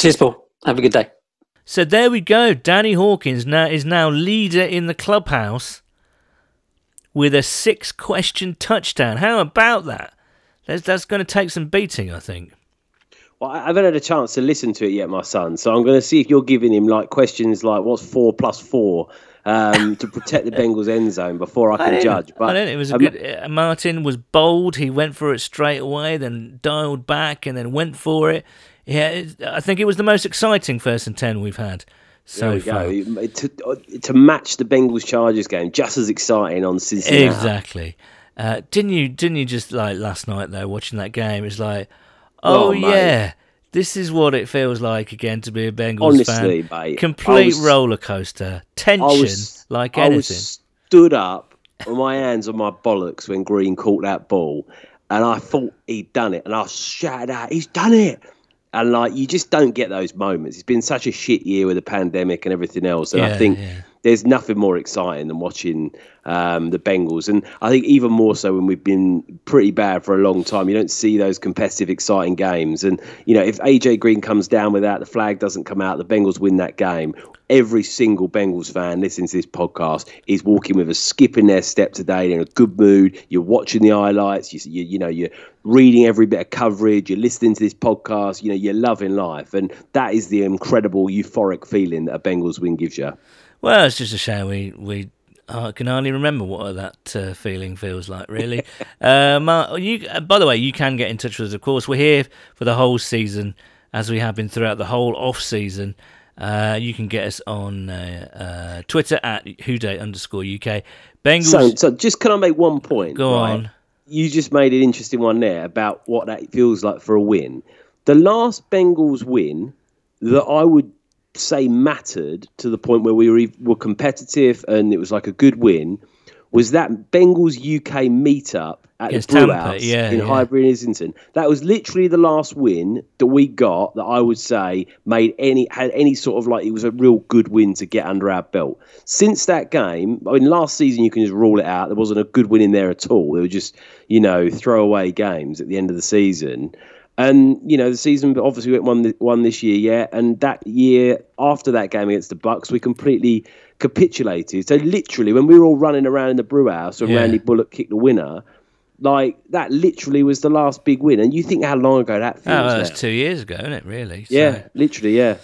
Cheers, Paul. Have a good day. So there we go. Danny Hawkins now is now leader in the clubhouse with a six question touchdown. How about that? That's, that's going to take some beating, I think. Well, I haven't had a chance to listen to it yet, my son. So I'm going to see if you're giving him like questions like what's four plus four, um, (laughs) to protect the Bengals end zone before I can didn't- judge. But I. It was a um, good. Uh, Martin was bold. He went for it straight away, then dialed back, and then went for it. Yeah, it, I think it was the most exciting first and ten we've had so There we far. go. To, uh, to match the Bengals Chargers game, just as exciting on Cincinnati. Exactly. Uh, didn't you? Didn't you just like last night though, watching that game? It's like, oh, Oh, mate. yeah, this is what it feels like again to be a Bengals Honestly, fan. mate, Complete was- roller coaster, tension, I was like I anything. was stood up with my hands on my bollocks when Green caught that ball, and I thought he'd done it, and I shouted out, "He's done it!" And like you just don't get those moments. It's been such a shit year with the pandemic and everything else, and Yeah, I think yeah. there's nothing more exciting than watching um, the Bengals, and I think even more so when we've been pretty bad for a long time. You don't see those competitive, exciting games, and you know if AJ Green comes down without the flag doesn't come out, the Bengals win that game. Every single Bengals fan listening to this podcast is walking with a skip in their step today. They're in a good mood. You're watching the highlights. You, you, you know you're reading every bit of coverage. You're listening to this podcast. You know you're loving life, and that is the incredible euphoric feeling that a Bengals win gives you. Well, it's just a shame we we can hardly remember what that uh, feeling feels like. Really, um, (laughs) uh, you. Uh, by the way, you can get in touch with us. Of course, we're here for the whole season, as we have been throughout the whole off season. Uh, you can get us on uh, uh, Twitter at whoday underscore UK. Bengals. So, so just can I make one point? Go right? on. You just made an interesting one there about what that feels like for a win. The last Bengals win that I would say mattered to the point where we were, were competitive and it was like a good win was that Bengals UK meetup at Against the Brew Tampa, House yeah, in yeah. Highbury and Islington. That was literally the last win that we got that I would say made any had any sort of like it was a real good win to get under our belt. Since that game, I mean, last season you can just rule it out. There wasn't a good win in there at all. They were just you know throwaway games at the end of the season. And you know the season obviously went one one this year, yeah. And that year after that game against the Bucks, we completely capitulated. So literally, when we were all running around in the brew house and Yeah. Randy Bullock kicked the winner, like that literally was the last big win. And you think how long ago that Oh, feels well, that's two years ago, isn't it? Really? So- Yeah, literally, yeah.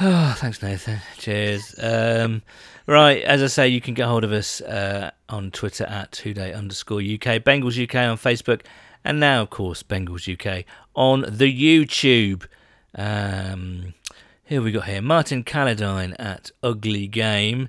Oh, (sighs) thanks, Nathan. Cheers. Um, right, as I say, you can get hold of us uh, on Twitter at whoday underscore UK, Bengals UK on Facebook, and now, of course, Bengals UK on the YouTube. Um, here we got here Martin Calladine at Ugly Game.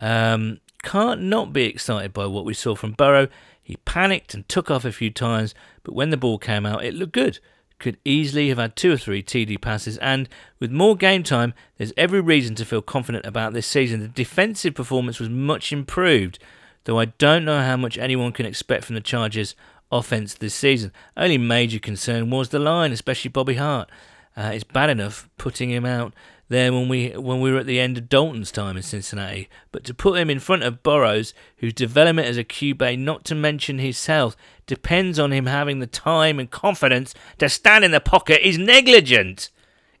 Um, can't not be excited by what we saw from Burrow. He panicked and took off a few times, but when the ball came out, it looked good. Could easily have had two or three TD passes, and with more game time, there's every reason to feel confident about this season. The defensive performance was much improved, though I don't know how much anyone can expect from the Chargers' offense this season. Only major concern was the line, especially Bobby Hart. Uh, it's bad enough putting him out there when we when we were at the end of Dalton's time in Cincinnati, but to put him in front of Burrows, whose development as a QB, not to mention his health, depends on him having the time and confidence to stand in the pocket, is negligent.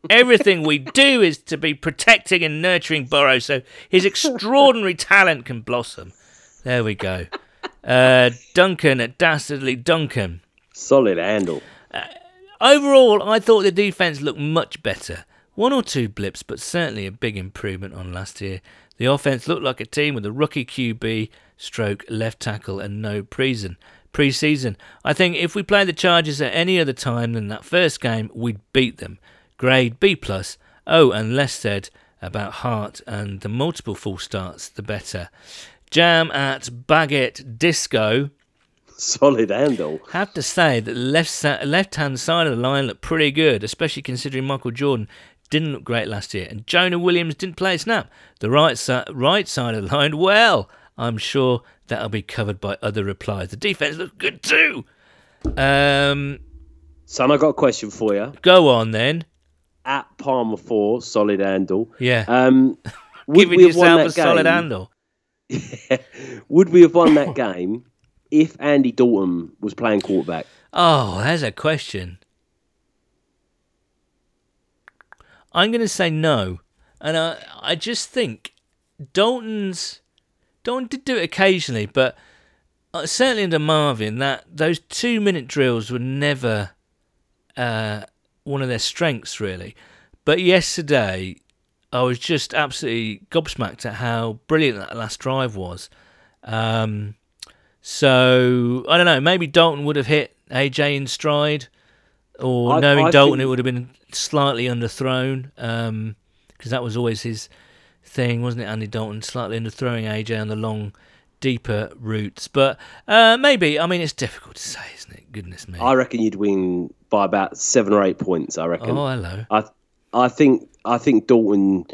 Everything we do is to be protecting and nurturing Burrows so his extraordinary talent can blossom. There we go. Uh, Duncan at Dastardly Duncan. Solid handle. Overall, I thought the defense looked much better. One or two blips, but certainly a big improvement on last year. The offense looked like a team with a rookie QB, stroke left tackle, and no preseason. Preseason. I think if we played the Chargers at any other time than that first game, we'd beat them. Grade B plus. Oh, and less said about Hart and the multiple full starts, the better. Jam at Baguette Disco. Solid handle. Have to say that the left sa- left hand side of the line looked pretty good, especially considering Michael Jordan didn't look great last year and Jonah Williams didn't play a snap. The right si- right side of the line, well, I'm sure that'll be covered by other replies. The defense looked good too. Um, Son, I got a question for you. go on then. At Palmer four, solid handle. Yeah, Um, would (laughs) giving we yourself a solid game? handle. (laughs) Would we have won that game if Andy Dalton was playing quarterback? Oh, there's a question. I'm going to say no, and I I just think Dalton's Dalton did do it occasionally, but uh, certainly under Marvin, that those two minute drills were never uh, one of their strengths really. But yesterday, I was just absolutely gobsmacked at how brilliant that last drive was. Um, so I don't know. Maybe Dalton would have hit AJ in stride, or I- knowing I Dalton, think- it would have been slightly underthrown. Because that was always his thing, wasn't it? Andy Dalton slightly underthrowing AJ on the long, deeper routes. But uh, maybe. I mean, it's difficult to say, isn't it? Goodness me. I reckon you'd win by about seven or eight points. I reckon. oh, hello. I I think I think Dalton.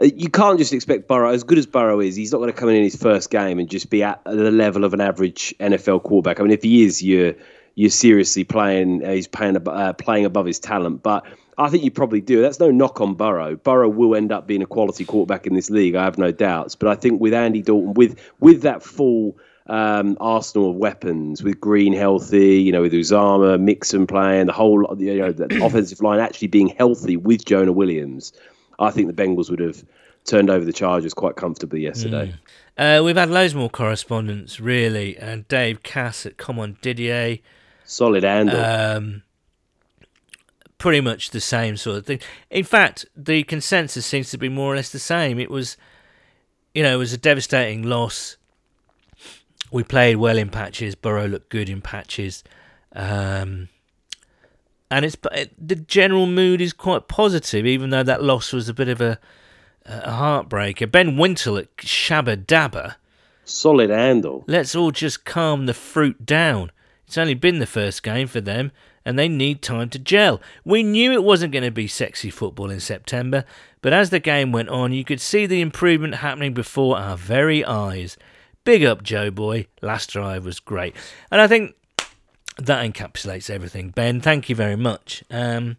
uh, You can't just expect Burrow, as good as Burrow is, he's not going to come in in his first game and just be at the level of an average NFL quarterback. I mean, if he is, you're you're seriously playing. Uh, he's playing uh, playing above his talent, but I think you probably do. That's no knock on Burrow. Burrow will end up being a quality quarterback in this league. I have no doubts. But I think with Andy Dalton, with with that full um, arsenal of weapons, with Green healthy, you know, with Uzomah, Mixon playing, the whole you know the (clears throat) offensive line actually being healthy with Jonah Williams, I think the Bengals would have turned over the Chargers quite comfortably yesterday. Uh, we've had loads more correspondence, really. And Dave Cass at Come On Didier. Solid handle. Um, pretty much the same sort of thing. In fact, the consensus seems to be more or less the same. It was, you know, it was a devastating loss. We played well in patches. Burrow looked good in patches. Um, and it's it, the general mood is quite positive, even though that loss was a bit of a, a heartbreaker. Ben Wintle at Shabba Dabba. Solid handle. Let's all just calm the fruit down. It's only been the first game for them, and they need time to gel. We knew it wasn't going to be sexy football in September, but as the game went on, you could see the improvement happening before our very eyes. Big up, Joe Boy. Last drive was great. And I think that encapsulates everything. Ben, thank you very much. Um,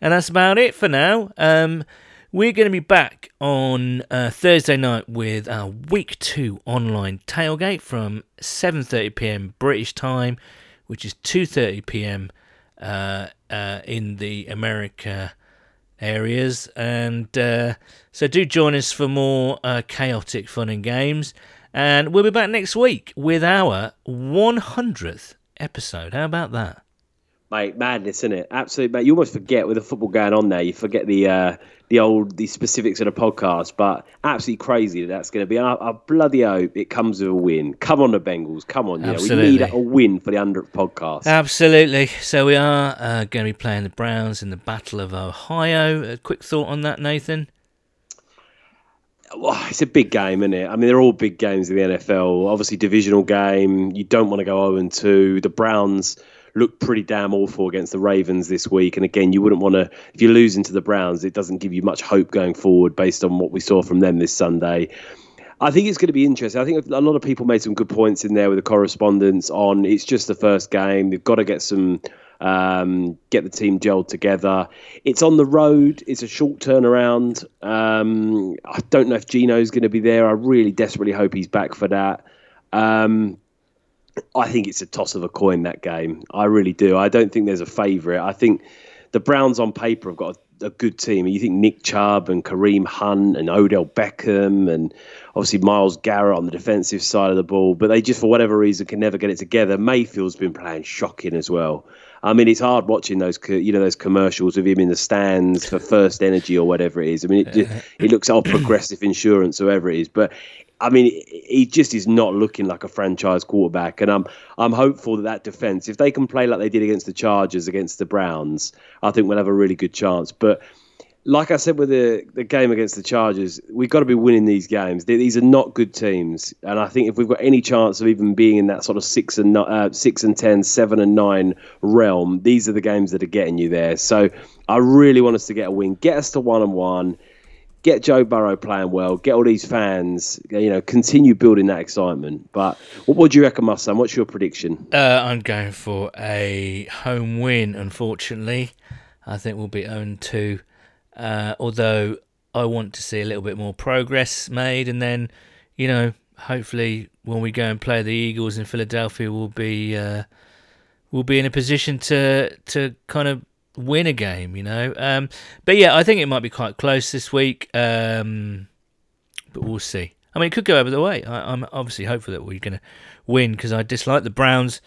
and that's about it for now. Um, we're going to be back on uh, Thursday night with our week two online tailgate from 7:30 p.m. British time, which is 2:30 p.m. Uh, uh, in the America areas. And uh, so do join us for more uh, chaotic fun and games. And we'll be back next week with our 100th episode. How about that? Mate, madness, isn't it? Absolutely, mate. You almost forget with the football going on there. You forget the uh, the old the specifics of the podcast, but absolutely crazy that that's going to be. I, I bloody hope it comes with a win. Come on, the Bengals. Come on, yeah. we need a win for the hundredth podcast. Absolutely. So we are uh, going to be playing the Browns in the Battle of Ohio. A quick thought on that, Nathan? Well, it's a big game, isn't it? I mean, they're all big games in the NFL. Obviously, divisional game. You don't want to go 0 2. The Browns look pretty damn awful against the Ravens this week. And again, you wouldn't want to, if you're losing to the Browns, it doesn't give you much hope going forward based on what we saw from them this Sunday. I think it's going to be interesting. I think a lot of people made some good points in there with the correspondence on it's just the first game. They've got to get some, um, get the team gelled together. It's on the road. It's a short turnaround. Um, I don't know if Geno's going to be there. I really desperately hope he's back for that. Um, I think it's a toss of a coin that game. I really do. I don't think there's a favourite. I think the Browns on paper have got a, a good team. You think Nick Chubb and Kareem Hunt and Odell Beckham and obviously Myles Garrett on the defensive side of the ball, but they just for whatever reason can never get it together. Mayfield's been playing shocking as well. I mean, it's hard watching those, you know, those commercials of him in the stands for First Energy or whatever it is. I mean, it, just, it looks all progressive insurance, or whatever it is. But I mean, he just is not looking like a franchise quarterback, and I'm I'm hopeful that that defense, if they can play like they did against the Chargers, against the Browns, I think we'll have a really good chance. But like I said with the the game against the Chargers, we've got to be winning these games. These are not good teams, and I think if we've got any chance of even being in that sort of six and uh, six and ten, seven and nine realm, these are the games that are getting you there. So I really want us to get a win, get us to one and one get Joe Burrow playing well, get all these fans, you know, continue building that excitement. But what, what do you reckon, my son? What's your prediction? Uh, I'm going for a home win, unfortunately. I think we'll be owned 2. Uh, although I want to see a little bit more progress made, and then, you know, hopefully when we go and play the Eagles in Philadelphia, we'll be uh, we'll be in a position to to kind of win a game, you know. Um, but yeah, I think it might be quite close this week. Um, but we'll see. I mean, it could go over the way. I, I'm obviously hopeful that we're going to win because I dislike the Browns.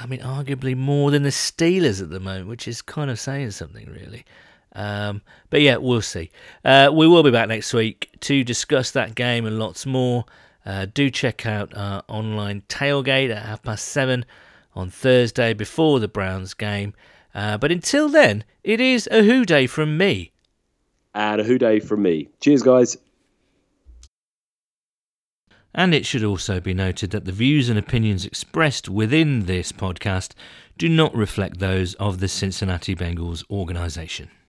I mean, arguably more than the Steelers at the moment, which is kind of saying something, really. Um, but yeah, we'll see. Uh, we will be back next week to discuss that game and lots more. Uh, do check out our online tailgate at half past seven on Thursday before the Browns game. Uh, but until then, it is a Who Day from me. And a Who Day from me. Cheers, guys. And it should also be noted that the views and opinions expressed within this podcast do not reflect those of the Cincinnati Bengals organisation.